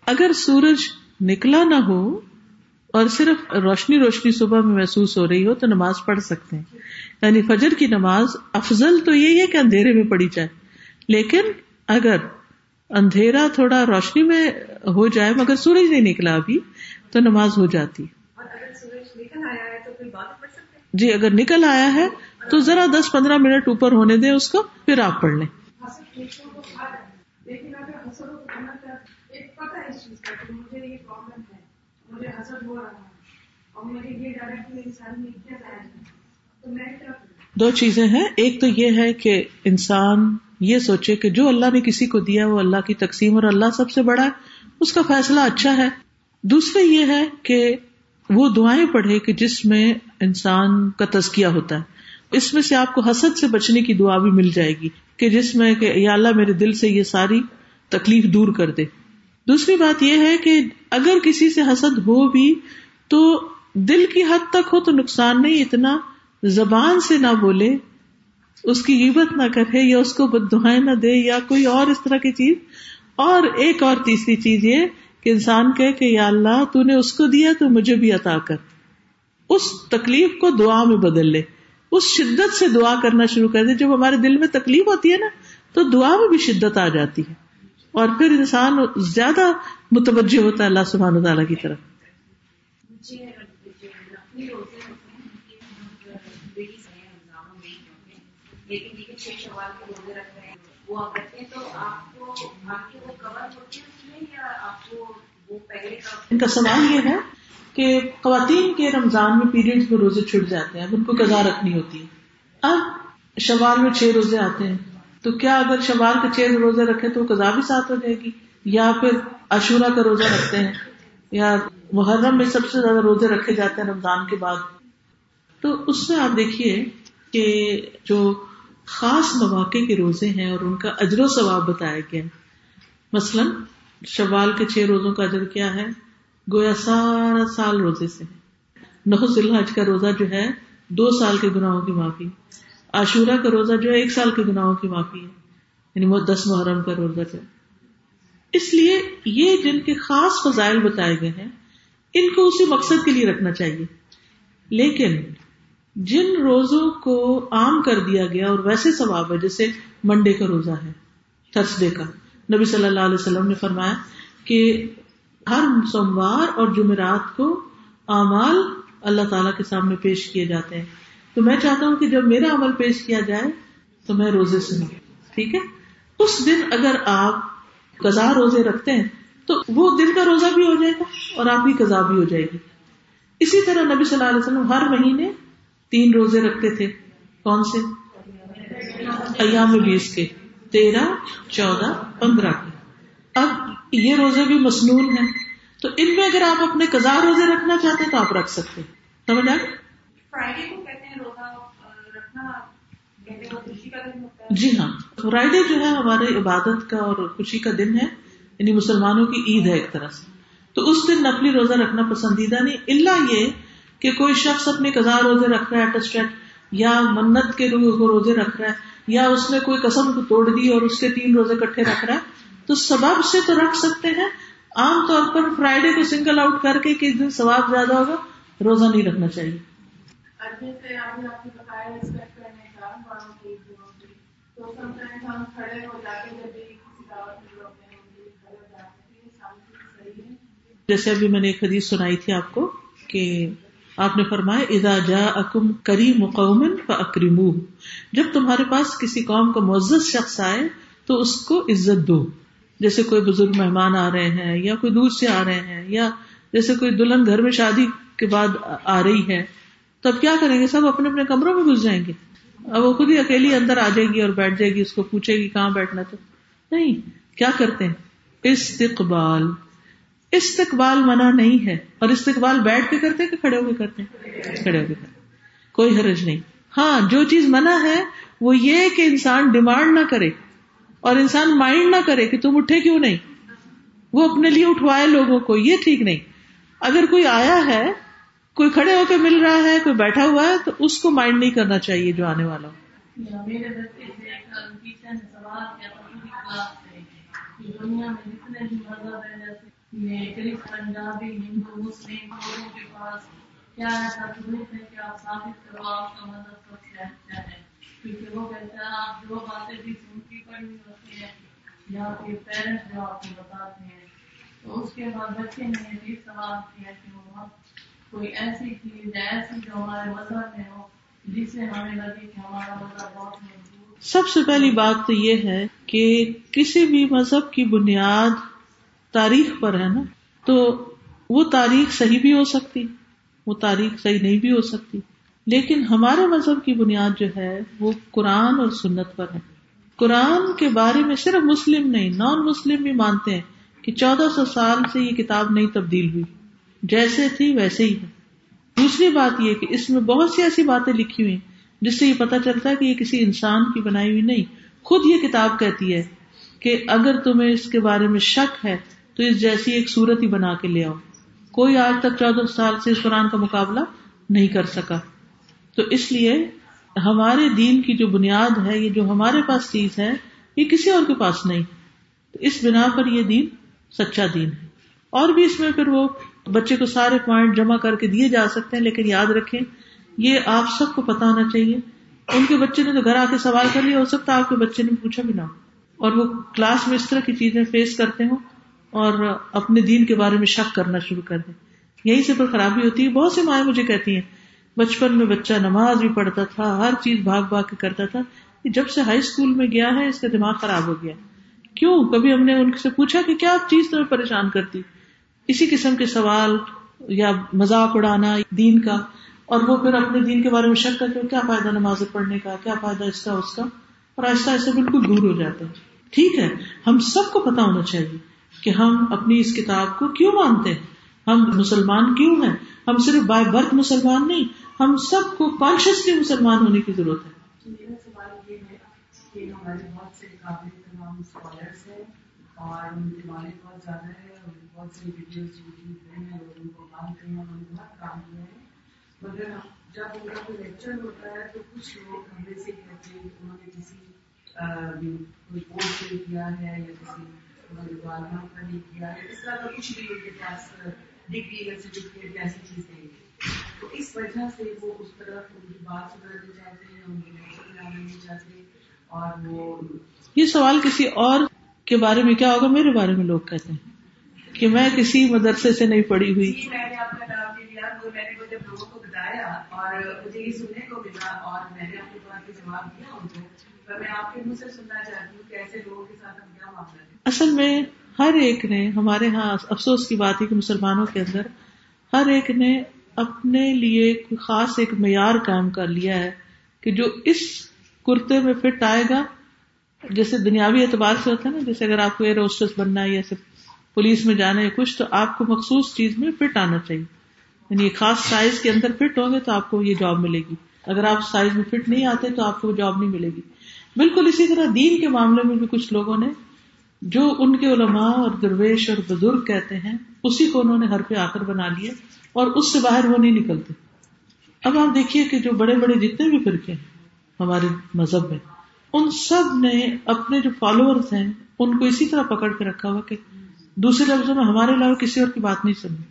S1: اگر سورج نکلا نہ ہو اور صرف روشنی روشنی صبح میں محسوس ہو رہی ہو تو نماز پڑھ سکتے ہیں۔ یعنی فجر کی نماز افضل تو یہی ہے کہ اندھیرے میں پڑھی جائے۔ لیکن اگر اندھیرا تھوڑا روشنی میں ہو جائے مگر سورج نہیں نکلا ابھی تو نماز ہو جاتی۔ جی اگر نکل آیا ہے تو ذرا دس پندرہ منٹ اوپر ہونے دیں اس کو پھر آپ پڑھ لیں۔
S5: مجھے
S1: دو چیزیں ہیں۔ ایک تو یہ ہے کہ انسان یہ سوچے کہ جو اللہ نے کسی کو دیا وہ اللہ کی تقسیم اور اللہ سب سے بڑا ہے، اس کا فیصلہ اچھا ہے۔ دوسرے یہ ہے کہ وہ دعائیں پڑھے کہ جس میں انسان کا تزکیہ ہوتا ہے۔ اس میں سے آپ کو حسد سے بچنے کی دعا بھی مل جائے گی کہ جس میں کہ یا اللہ میرے دل سے یہ ساری تکلیف دور کر دے۔ دوسری بات یہ ہے کہ اگر کسی سے حسد ہو بھی تو دل کی حد تک ہو تو نقصان نہیں، اتنا زبان سے نہ بولے، اس کی غیبت نہ کرے، یا اس کو بد دعائیں نہ دے، یا کوئی اور اس طرح کی چیز۔ اور ایک اور تیسری چیز یہ کہ انسان کہے کہ یا اللہ، تو نے اس کو دیا تو مجھے بھی عطا کر۔ اس تکلیف کو دعا میں بدل لے۔ اس شدت سے دعا کرنا شروع کر دے۔ جب ہمارے دل میں تکلیف ہوتی ہے نا، تو دعا میں بھی شدت آ جاتی ہے۔ اور پھر انسان زیادہ متوجہ ہوتا ہے اللہ سبحانہ تعالیٰ کی طرف
S2: مجھے نقلی روزے ہوتے ہیں کہ بیٹی سے رمضانوں میں ہی ہوتے ہیں لیکن یہ کہ چھ شوال کے روزے رکھ رہے ہیں، وہ آپ تو آپ کو وہ کور اس میں یا آپ کو وہ پہلے
S1: ان کا سوال یہ ہے کہ خواتین کے رمضان میں پیریڈز میں روزے چھٹ جاتے ہیں، اب ان کو قضا رکھنی ہوتی ہے۔ اب شوال میں چھ روزے آتے ہیں، تو کیا اگر شوال کے چھ روزے رکھے تو قضا بھی ساتھ ہو جائے گی؟ یا پھر عشورہ کا روزہ رکھتے ہیں، یا محرم میں سب سے زیادہ روزے رکھے جاتے ہیں رمضان کے بعد؟ تو اس میں آپ دیکھیے کہ جو خاص مواقع کے روزے ہیں اور ان کا اجر و ثواب بتایا گیا مثلاً شوال کے چھ روزوں کا اجر کیا ہے؟ گویا سارا سال روزے سے۔ نو الحج کا روزہ جو ہے، دو سال کے گناہوں کی معافی۔ عاشورہ کا روزہ جو ہے، ایک سال کے گناہوں کی معافی ہے۔ یعنی وہ دس محرم کا روزہ جو اس لیے یہ جن کے خاص فضائل بتائے گئے ہیں، ان کو اسی مقصد کے لیے رکھنا چاہیے۔ لیکن جن روزوں کو عام کر دیا گیا اور ویسے ثواب ہے، جیسے منڈے کا روزہ ہے تھرسڈے کا۔ نبی صلی اللہ علیہ وسلم نے فرمایا کہ ہر سوموار اور جمعرات کو اعمال اللہ تعالی کے سامنے پیش کیے جاتے ہیں۔ تو میں چاہتا ہوں کہ جب میرا عمل پیش کیا جائے تو میں روزے سنوں، ٹھیک ہے؟ اس دن اگر آپ قزا روزے رکھتے ہیں تو وہ دن کا روزہ بھی ہو جائے گا اور آپ کی قزا بھی ہو جائے گی۔ اسی طرح نبی صلی اللہ علیہ وسلم ہر مہینے تین روزے رکھتے تھے کون سے ایام بیس کے تیرہ چودہ پندرہ کے۔ اب یہ روزے بھی مصنون ہیں۔ تو ان میں اگر آپ اپنے قزا روزے رکھنا چاہتے ہیں تو آپ رکھ سکتے ہیں۔ سمجھ آئے
S5: فرائیڈے کو کہتے ہیں روزہ رکھنا
S1: جی ہاں۔ فرائیڈے جو ہے ہمارے عبادت کا اور خوشی کا دن ہے یعنی مسلمانوں کی عید ہے ایک طرح سے۔ تو اس دن نقلی روزہ رکھنا پسندیدہ نہیں اللہ یہ کہ کوئی شخص اپنے قزا روزے رکھ رہا ہے اٹسٹیٹ یا منت کے روزے رکھ رہا ہے یا اس نے کوئی قسم کو توڑ دی اور اس کے تین روزے کٹھے رکھ رہا ہے تو سبب سے تو رکھ سکتے ہیں۔ عام طور پر فرائیڈے کو سنگل آؤٹ کر کے کہ اس دن ثواب زیادہ ہوگا روزہ نہیں رکھنا چاہیے۔ جیسے ابھی میں نے ایک حدیث سنائی تھی آپ کو کہ آپ نے فرمایا، اذا جا اکم کریم قومن فاکریم جب تمہارے پاس کسی قوم کا معزز شخص آئے تو اس کو عزت دو۔ جیسے کوئی بزرگ مہمان آ رہے ہیں یا کوئی دور سے آ رہے ہیں یا جیسے کوئی دلہن گھر میں شادی کے بعد آ رہی ہے، تو اب کیا کریں گے؟ سب اپنے اپنے کمروں میں گھس جائیں گے۔ اب وہ خود ہی اکیلی اندر آ جائے گی اور بیٹھ جائے گی، اس کو پوچھے گی کہاں بیٹھنا تو۔ نہیں، کیا کرتے ہیں؟ استقبال۔ استقبال منع نہیں ہے اور استقبال بیٹھ کے کرتے کہ کھڑے ہو کے کرتے کھڑے ہو کے کرتے کوئی حرج نہیں۔ ہاں جو چیز منع ہے، وہ یہ کہ انسان ڈیمانڈ نہ کرے اور انسان مائنڈ نہ کرے کہ تم اٹھے کیوں نہیں؟ وہ اپنے لیے اٹھوائے لوگوں کو، یہ ٹھیک نہیں۔ اگر کوئی آیا ہے، کوئی کھڑے ہو کے مل رہا ہے، کوئی بیٹھا ہوا ہے، تو اس کو مائنڈ نہیں کرنا چاہیے جو آنے والا ہو۔
S5: دنیا میں جتنے بھی مذہب ہیں، جیسے پنجابی ہندو مسلم لوگوں کے پاس کیا ایسا ثبوت ہے کہ آپ ثابت کرو، آپ کا مذہب سب سے اچھا ہے۔ کیونکہ وہ کہتا ہے، آپ جو باتیں بھی سنتی ہوتی ہیں، یا آپ کے پیرنٹس جو آپ کو بتاتے ہیں۔ تو اس کے بعد بچے نے یہ بھی سوال کیا کہ وہ کوئی ایسی چیز ایسی جو ہمارے مذہب میں ہو، جس سے ہمیں لگے کہ ہمارا مذہب بہت مضبوط
S1: سب سے پہلی بات تو یہ ہے کہ کسی بھی مذہب کی بنیاد تاریخ پر ہے نا، تو وہ تاریخ صحیح بھی ہو سکتی، وہ تاریخ صحیح نہیں بھی ہو سکتی۔ لیکن ہمارے مذہب کی بنیاد جو ہے، وہ قرآن اور سنت پر ہے۔ قرآن کے بارے میں صرف مسلم نہیں نان مسلم بھی مانتے ہیں کہ چودہ سو سال سے یہ کتاب نہیں تبدیل ہوئی۔ جیسے تھی ویسے ہی ہے۔ دوسری بات یہ کہ اس میں بہت سی ایسی باتیں لکھی ہوئی جس سے یہ پتا چلتا ہے کہ یہ کسی انسان کی بنائی ہوئی نہیں۔ خود یہ کتاب کہتی ہے کہ اگر تمہیں اس کے بارے میں شک ہے تو اس جیسی ایک صورت ہی بنا کے لے آؤ۔ کوئی آج تک چودہ سال سے اس قرآن کا مقابلہ نہیں کر سکا۔ تو اس لیے ہمارے دین کی جو بنیاد ہے، یہ جو ہمارے پاس چیز ہے، یہ کسی اور کے پاس نہیں۔ تو اس بنا پر یہ دین سچا دین ہے۔ اور بھی اس میں پھر وہ بچے کو سارے پوائنٹ جمع کر کے دیے جا سکتے ہیں، لیکن یاد رکھیں، یہ آپ سب کو پتا ہونا چاہیے۔ ان کے بچے نے تو گھر آ کے سوال کر لیا، ہو سکتا ہے آپ کے بچے نے پوچھا بھی نہ اور وہ کلاس میں اس طرح کی چیزیں فیس کرتے ہوں۔ اور اپنے دین کے بارے میں شک کرنا شروع کر دیں۔ یہی سے پر خرابی ہوتی ہے۔ بہت سی مائیں مجھے کہتی ہیں، بچپن میں بچہ نماز بھی پڑھتا تھا، ہر چیز بھاگ بھاگ کے کرتا تھا جب سے ہائی اسکول میں گیا ہے، اس کا دماغ خراب ہو گیا۔ کیوں؟ کبھی ہم نے ان سے پوچھا کہ کیا چیز تمہیں پریشان کرتی؟ اسی قسم کے سوال یا مذاق اڑانا دین کا، اور وہ پھر اپنے دین کے بارے میں شک کرتے کیا فائدہ نماز پڑھنے کا، کیا فائدہ اس کا اس کا؟ اور آہستہ آہستہ بالکل دور ہو جاتے ہیں ٹھیک ہے، ہم سب کو پتا ہونا چاہیے۔ کہ ہم اپنی اس کتاب کو کیوں مانتے ہیں؟ ہم مسلمان کیوں ہیں؟ ہم صرف بائی برتھ مسلمان نہیں، ہم سب کو کانشیسلی مسلمان ہونے کی ضرورت ہے۔
S6: ہمارے بہت سے ہیں اور ان بہت زیادہ ہے اور بہت سی ویڈیوز یوٹیوب پہ ہیں ان کو مانتے ہیں انہوں نے بہت کام کیا ہے۔ مگر جب ان کا کوئی لیکچر ہوتا ہے تو کچھ لوگ ہمیں سے کہتے ہیں کہ انہوں نے کسی کوئی کورس کیا ہے یا کسی انہوں نے والدہ کا نہیں کیا۔ ہے اس طرح کا کچھ بھی ان کے پاس ڈگری یا سرٹیفکیٹ ایسی چیز نہیں ہے۔ تو اس وجہ سے وہ اس طرف ان کی بات سنانا چاہتے ہیں ان کے لیکچر میں آنا نہیں چاہتے۔ اور وہ
S1: یہ سوال کسی اور کے بارے میں کیا ہوگا؟ میرے بارے میں لوگ کہتے ہیں کہ میں کسی مدرسے سے نہیں پڑھی ہوئی۔
S6: جی میں نے آپ کا نام لے لیا تو میں نے وہ جب لوگوں کو بتایا اور مجھے یہ سننے کو ملا اور میں نے اپنے بات کے جواب دیا ان کو۔ میں آپ کے منہ سے سننا چاہتی ہوں کہ ایسے لوگوں کے ساتھ ہم کیا معاملہ
S1: اصل میں ہر ایک نے ہمارے ہاں افسوس کی بات ہے کہ مسلمانوں کے اندر ہر ایک نے اپنے لیے کوئی خاص ایک معیار کام کر لیا ہے کہ جو اس کرتے میں فٹ آئے گا، جیسے دنیاوی اعتبار سے ہوتا ہے نا، جیسے اگر آپ کو ایئر ہوسٹس بننا ہے یا پولیس میں جانا ہے کچھ، تو آپ کو مخصوص چیز میں فٹ آنا چاہیے۔ یعنی خاص سائز کے اندر فٹ ہوں گے تو آپ کو یہ جاب ملے گی۔ اگر آپ سائز میں فٹ نہیں آتے تو آپ کو وہ جاب نہیں ملے گی۔ بالکل اسی طرح دین کے معاملے میں بھی کچھ لوگوں نے جو ان کے علماء اور درویش اور بزرگ کہتے ہیں، اسی کو انہوں نے ہر پہ آ کر بنا لیا اور اس سے باہر وہ نہیں نکلتے۔ اب آپ دیکھیے کہ جو بڑے بڑے جتنے بھی فرقے ہیں ہمارے مذہب میں، ان سب نے اپنے جو فالوورس ہیں، ان کو اسی طرح پکڑ کے رکھا ہوا کہ دوسرے لفظوں میں ہمارے علاوہ کسی اور کی بات نہیں سنی۔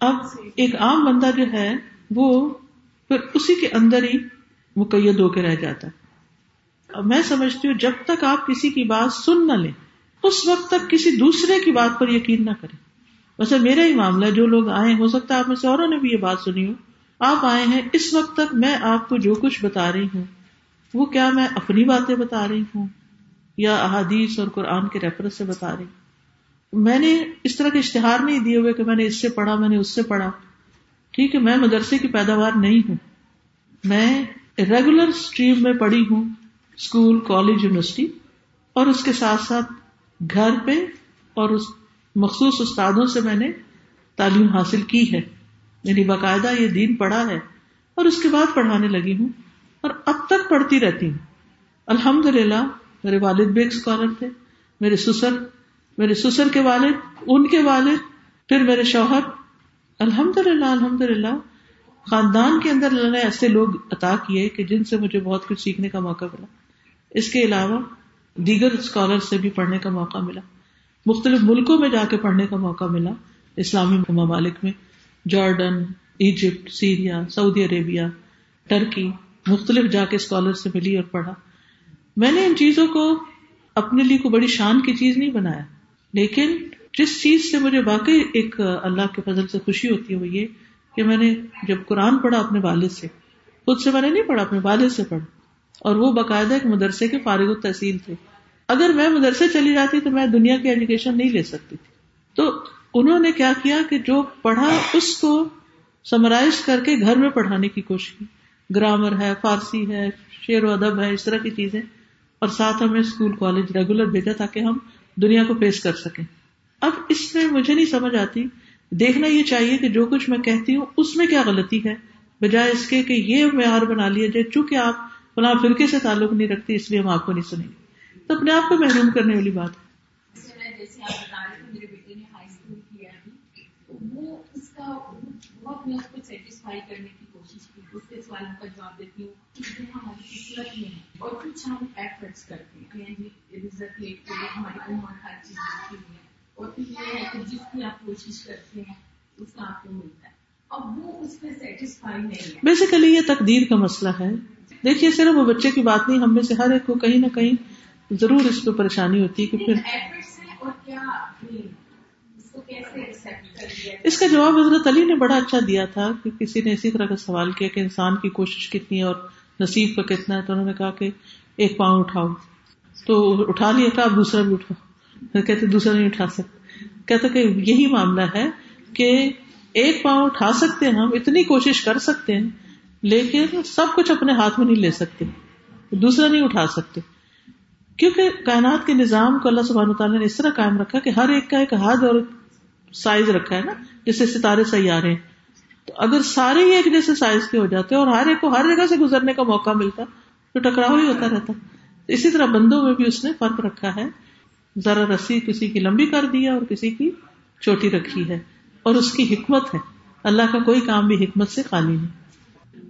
S1: اب ایک عام بندہ جو ہے، وہ پھر اسی کے اندر ہی مقید ہو کے رہ جاتا۔ ہے میں سمجھتی ہوں، جب تک آپ کسی کی بات سن نہ لیں اس وقت تک کسی دوسرے کی بات پر یقین نہ کریں۔ ویسے میرا ہی معاملہ جو لوگ آئے ہو سکتا ہے آپ میں سے اوروں نے بھی یہ بات سنی ہو۔ آپ آئے ہیں، اس وقت تک میں آپ کو جو کچھ بتا رہی ہوں، وہ کیا میں اپنی باتیں بتا رہی ہوں یا احادیث اور قرآن کے ریفرنس سے بتا رہی ہوں؟ میں نے اس طرح کے اشتہار نہیں دیے ہوئے کہ میں نے اس سے پڑھا، میں نے اس سے پڑھا۔ ٹھیک ہے، میں مدرسے کی پیداوار نہیں ہوں۔ میں ریگولر اسٹریم میں پڑھی ہوں اسکول کالج یونیورسٹی اور اس کے ساتھ ساتھ گھر پہ اور اس مخصوص استادوں سے میں نے تعلیم حاصل کی ہے۔ یعنی باقاعدہ یہ دین پڑھا ہے اور اس کے بعد پڑھانے لگی ہوں اور اب تک پڑھتی رہتی ہوں۔ الحمد للہ میرے والد بھی ایک اسکالر تھے، میرے سسر میرے سسر کے والد، ان کے والد، پھر میرے شوہر۔ الحمد للہ الحمد للہ خاندان کے اندر اللہ نے ایسے لوگ عطا کیے کہ جن سے مجھے بہت کچھ سیکھنے کا موقع ملا۔ اس کے علاوہ دیگر اسکالر سے بھی پڑھنے کا موقع ملا۔ مختلف ملکوں میں جا کے پڑھنے کا موقع ملا۔ اسلامی ممالک میں۔ جارڈن، ایجپٹ، سیریا، سعودی عربیہ ٹرکی مختلف جا کے اسکالر سے ملی اور پڑھا۔ میں نے ان چیزوں کو اپنے لیے کو بڑی شان کی چیز نہیں بنایا۔ لیکن جس چیز سے مجھے واقعی ایک اللہ کے فضل سے خوشی ہوتی ہے وہ یہ کہ میں نے جب قرآن پڑھا اپنے والد سے، خود سے میں نے نہیں پڑھا، اپنے والد سے پڑھا۔ اور وہ باقاعدہ ایک مدرسے کے فارغ و تحصیل تھے۔ اگر میں مدرسے چلی جاتی تو میں دنیا کی ایجوکیشن نہیں لے سکتی تھی۔ تو انہوں نے کیا کیا کہ جو پڑھا اس کو سمرائز کر کے گھر میں پڑھانے کی کوشش کی۔ گرامر ہے، فارسی ہے، شعر و ادب ہے، اس طرح کی چیزیں۔ اور ساتھ ہمیں اسکول، کالج ریگولر بھیجا تاکہ ہم دنیا کو فیس کر سکیں۔ اب اس میں مجھے نہیں سمجھ آتی، دیکھنا یہ چاہیے کہ جو کچھ میں کہتی ہوں اس میں کیا غلطی ہے۔ بجائے اس کے کہ یہ معیار بنا لیا جائے۔ چونکہ آپ فلاں فرقے سے تعلق نہیں رکھتی اس لیے ہم آپ کو نہیں سنیں گے۔ تو اپنے آپ کو محروم کرنے والی بات ہے۔
S2: میں سوالوں کا جواب دیتی ہوں ہماری ہے اور کچھ ہم ایفرٹس کرتے ہیں یعنی عزت لے کے ہماری عمر ہر چیز کی ہے۔ اور پھر یہ ہے کہ جس کی آپ کوشش کرتے ہیں اس کا آپ کو ملتا ہے۔ اب وہ اس پہ سیٹسفائی نہیں ہے۔
S1: بیسیکلی یہ تقدیر کا مسئلہ ہے۔ دیکھیے صرف وہ بچے کی بات نہیں ہم میں سے ہر ایک کو کہیں نہ کہیں ضرور اس پہ پریشانی ہوتی ہے کہ پھر اس کا جواب حضرت علی نے بڑا اچھا دیا تھا کہ کسی نے اسی طرح کا سوال کیا کہ انسان کی کوشش کتنی ہے اور نصیب کا کتنا ہے تو انہوں نے کہا کہ ایک پاؤں اٹھاؤ۔ تو اٹھا لیا کہ آپ دوسرا بھی اٹھاؤ۔ کہتے دوسرا نہیں اٹھا سکتے۔ کہتے کہ یہی معاملہ ہے کہ ایک پاؤں اٹھا سکتے ہیں ہم اتنی کوشش کر سکتے ہیں۔ لیکن سب کچھ اپنے ہاتھ میں نہیں لے سکتے، دوسرا نہیں اٹھا سکتے۔ کیونکہ کائنات کے نظام کو اللہ سبحانہ تعالیٰ نے اس طرح قائم رکھا کہ ہر ایک کا ایک حد اور سائز رکھا ہے نا جیسے ستارے سیارے ہیں۔ تو اگر سارے ہی ایک جیسے سائز کے ہو جاتے اور ہر ایک کو ہر جگہ سے گزرنے کا موقع ملتا، تو ٹکراؤ ہی ہوتا رہتا۔ اسی طرح بندوں میں بھی اس نے فرق رکھا ہے۔ ذرا رسی کسی کی لمبی کر دیا اور کسی کی چھوٹی رکھی ہے، اور اس کی حکمت ہے۔ اللہ کا کوئی کام بھی حکمت سے خالی نہیں۔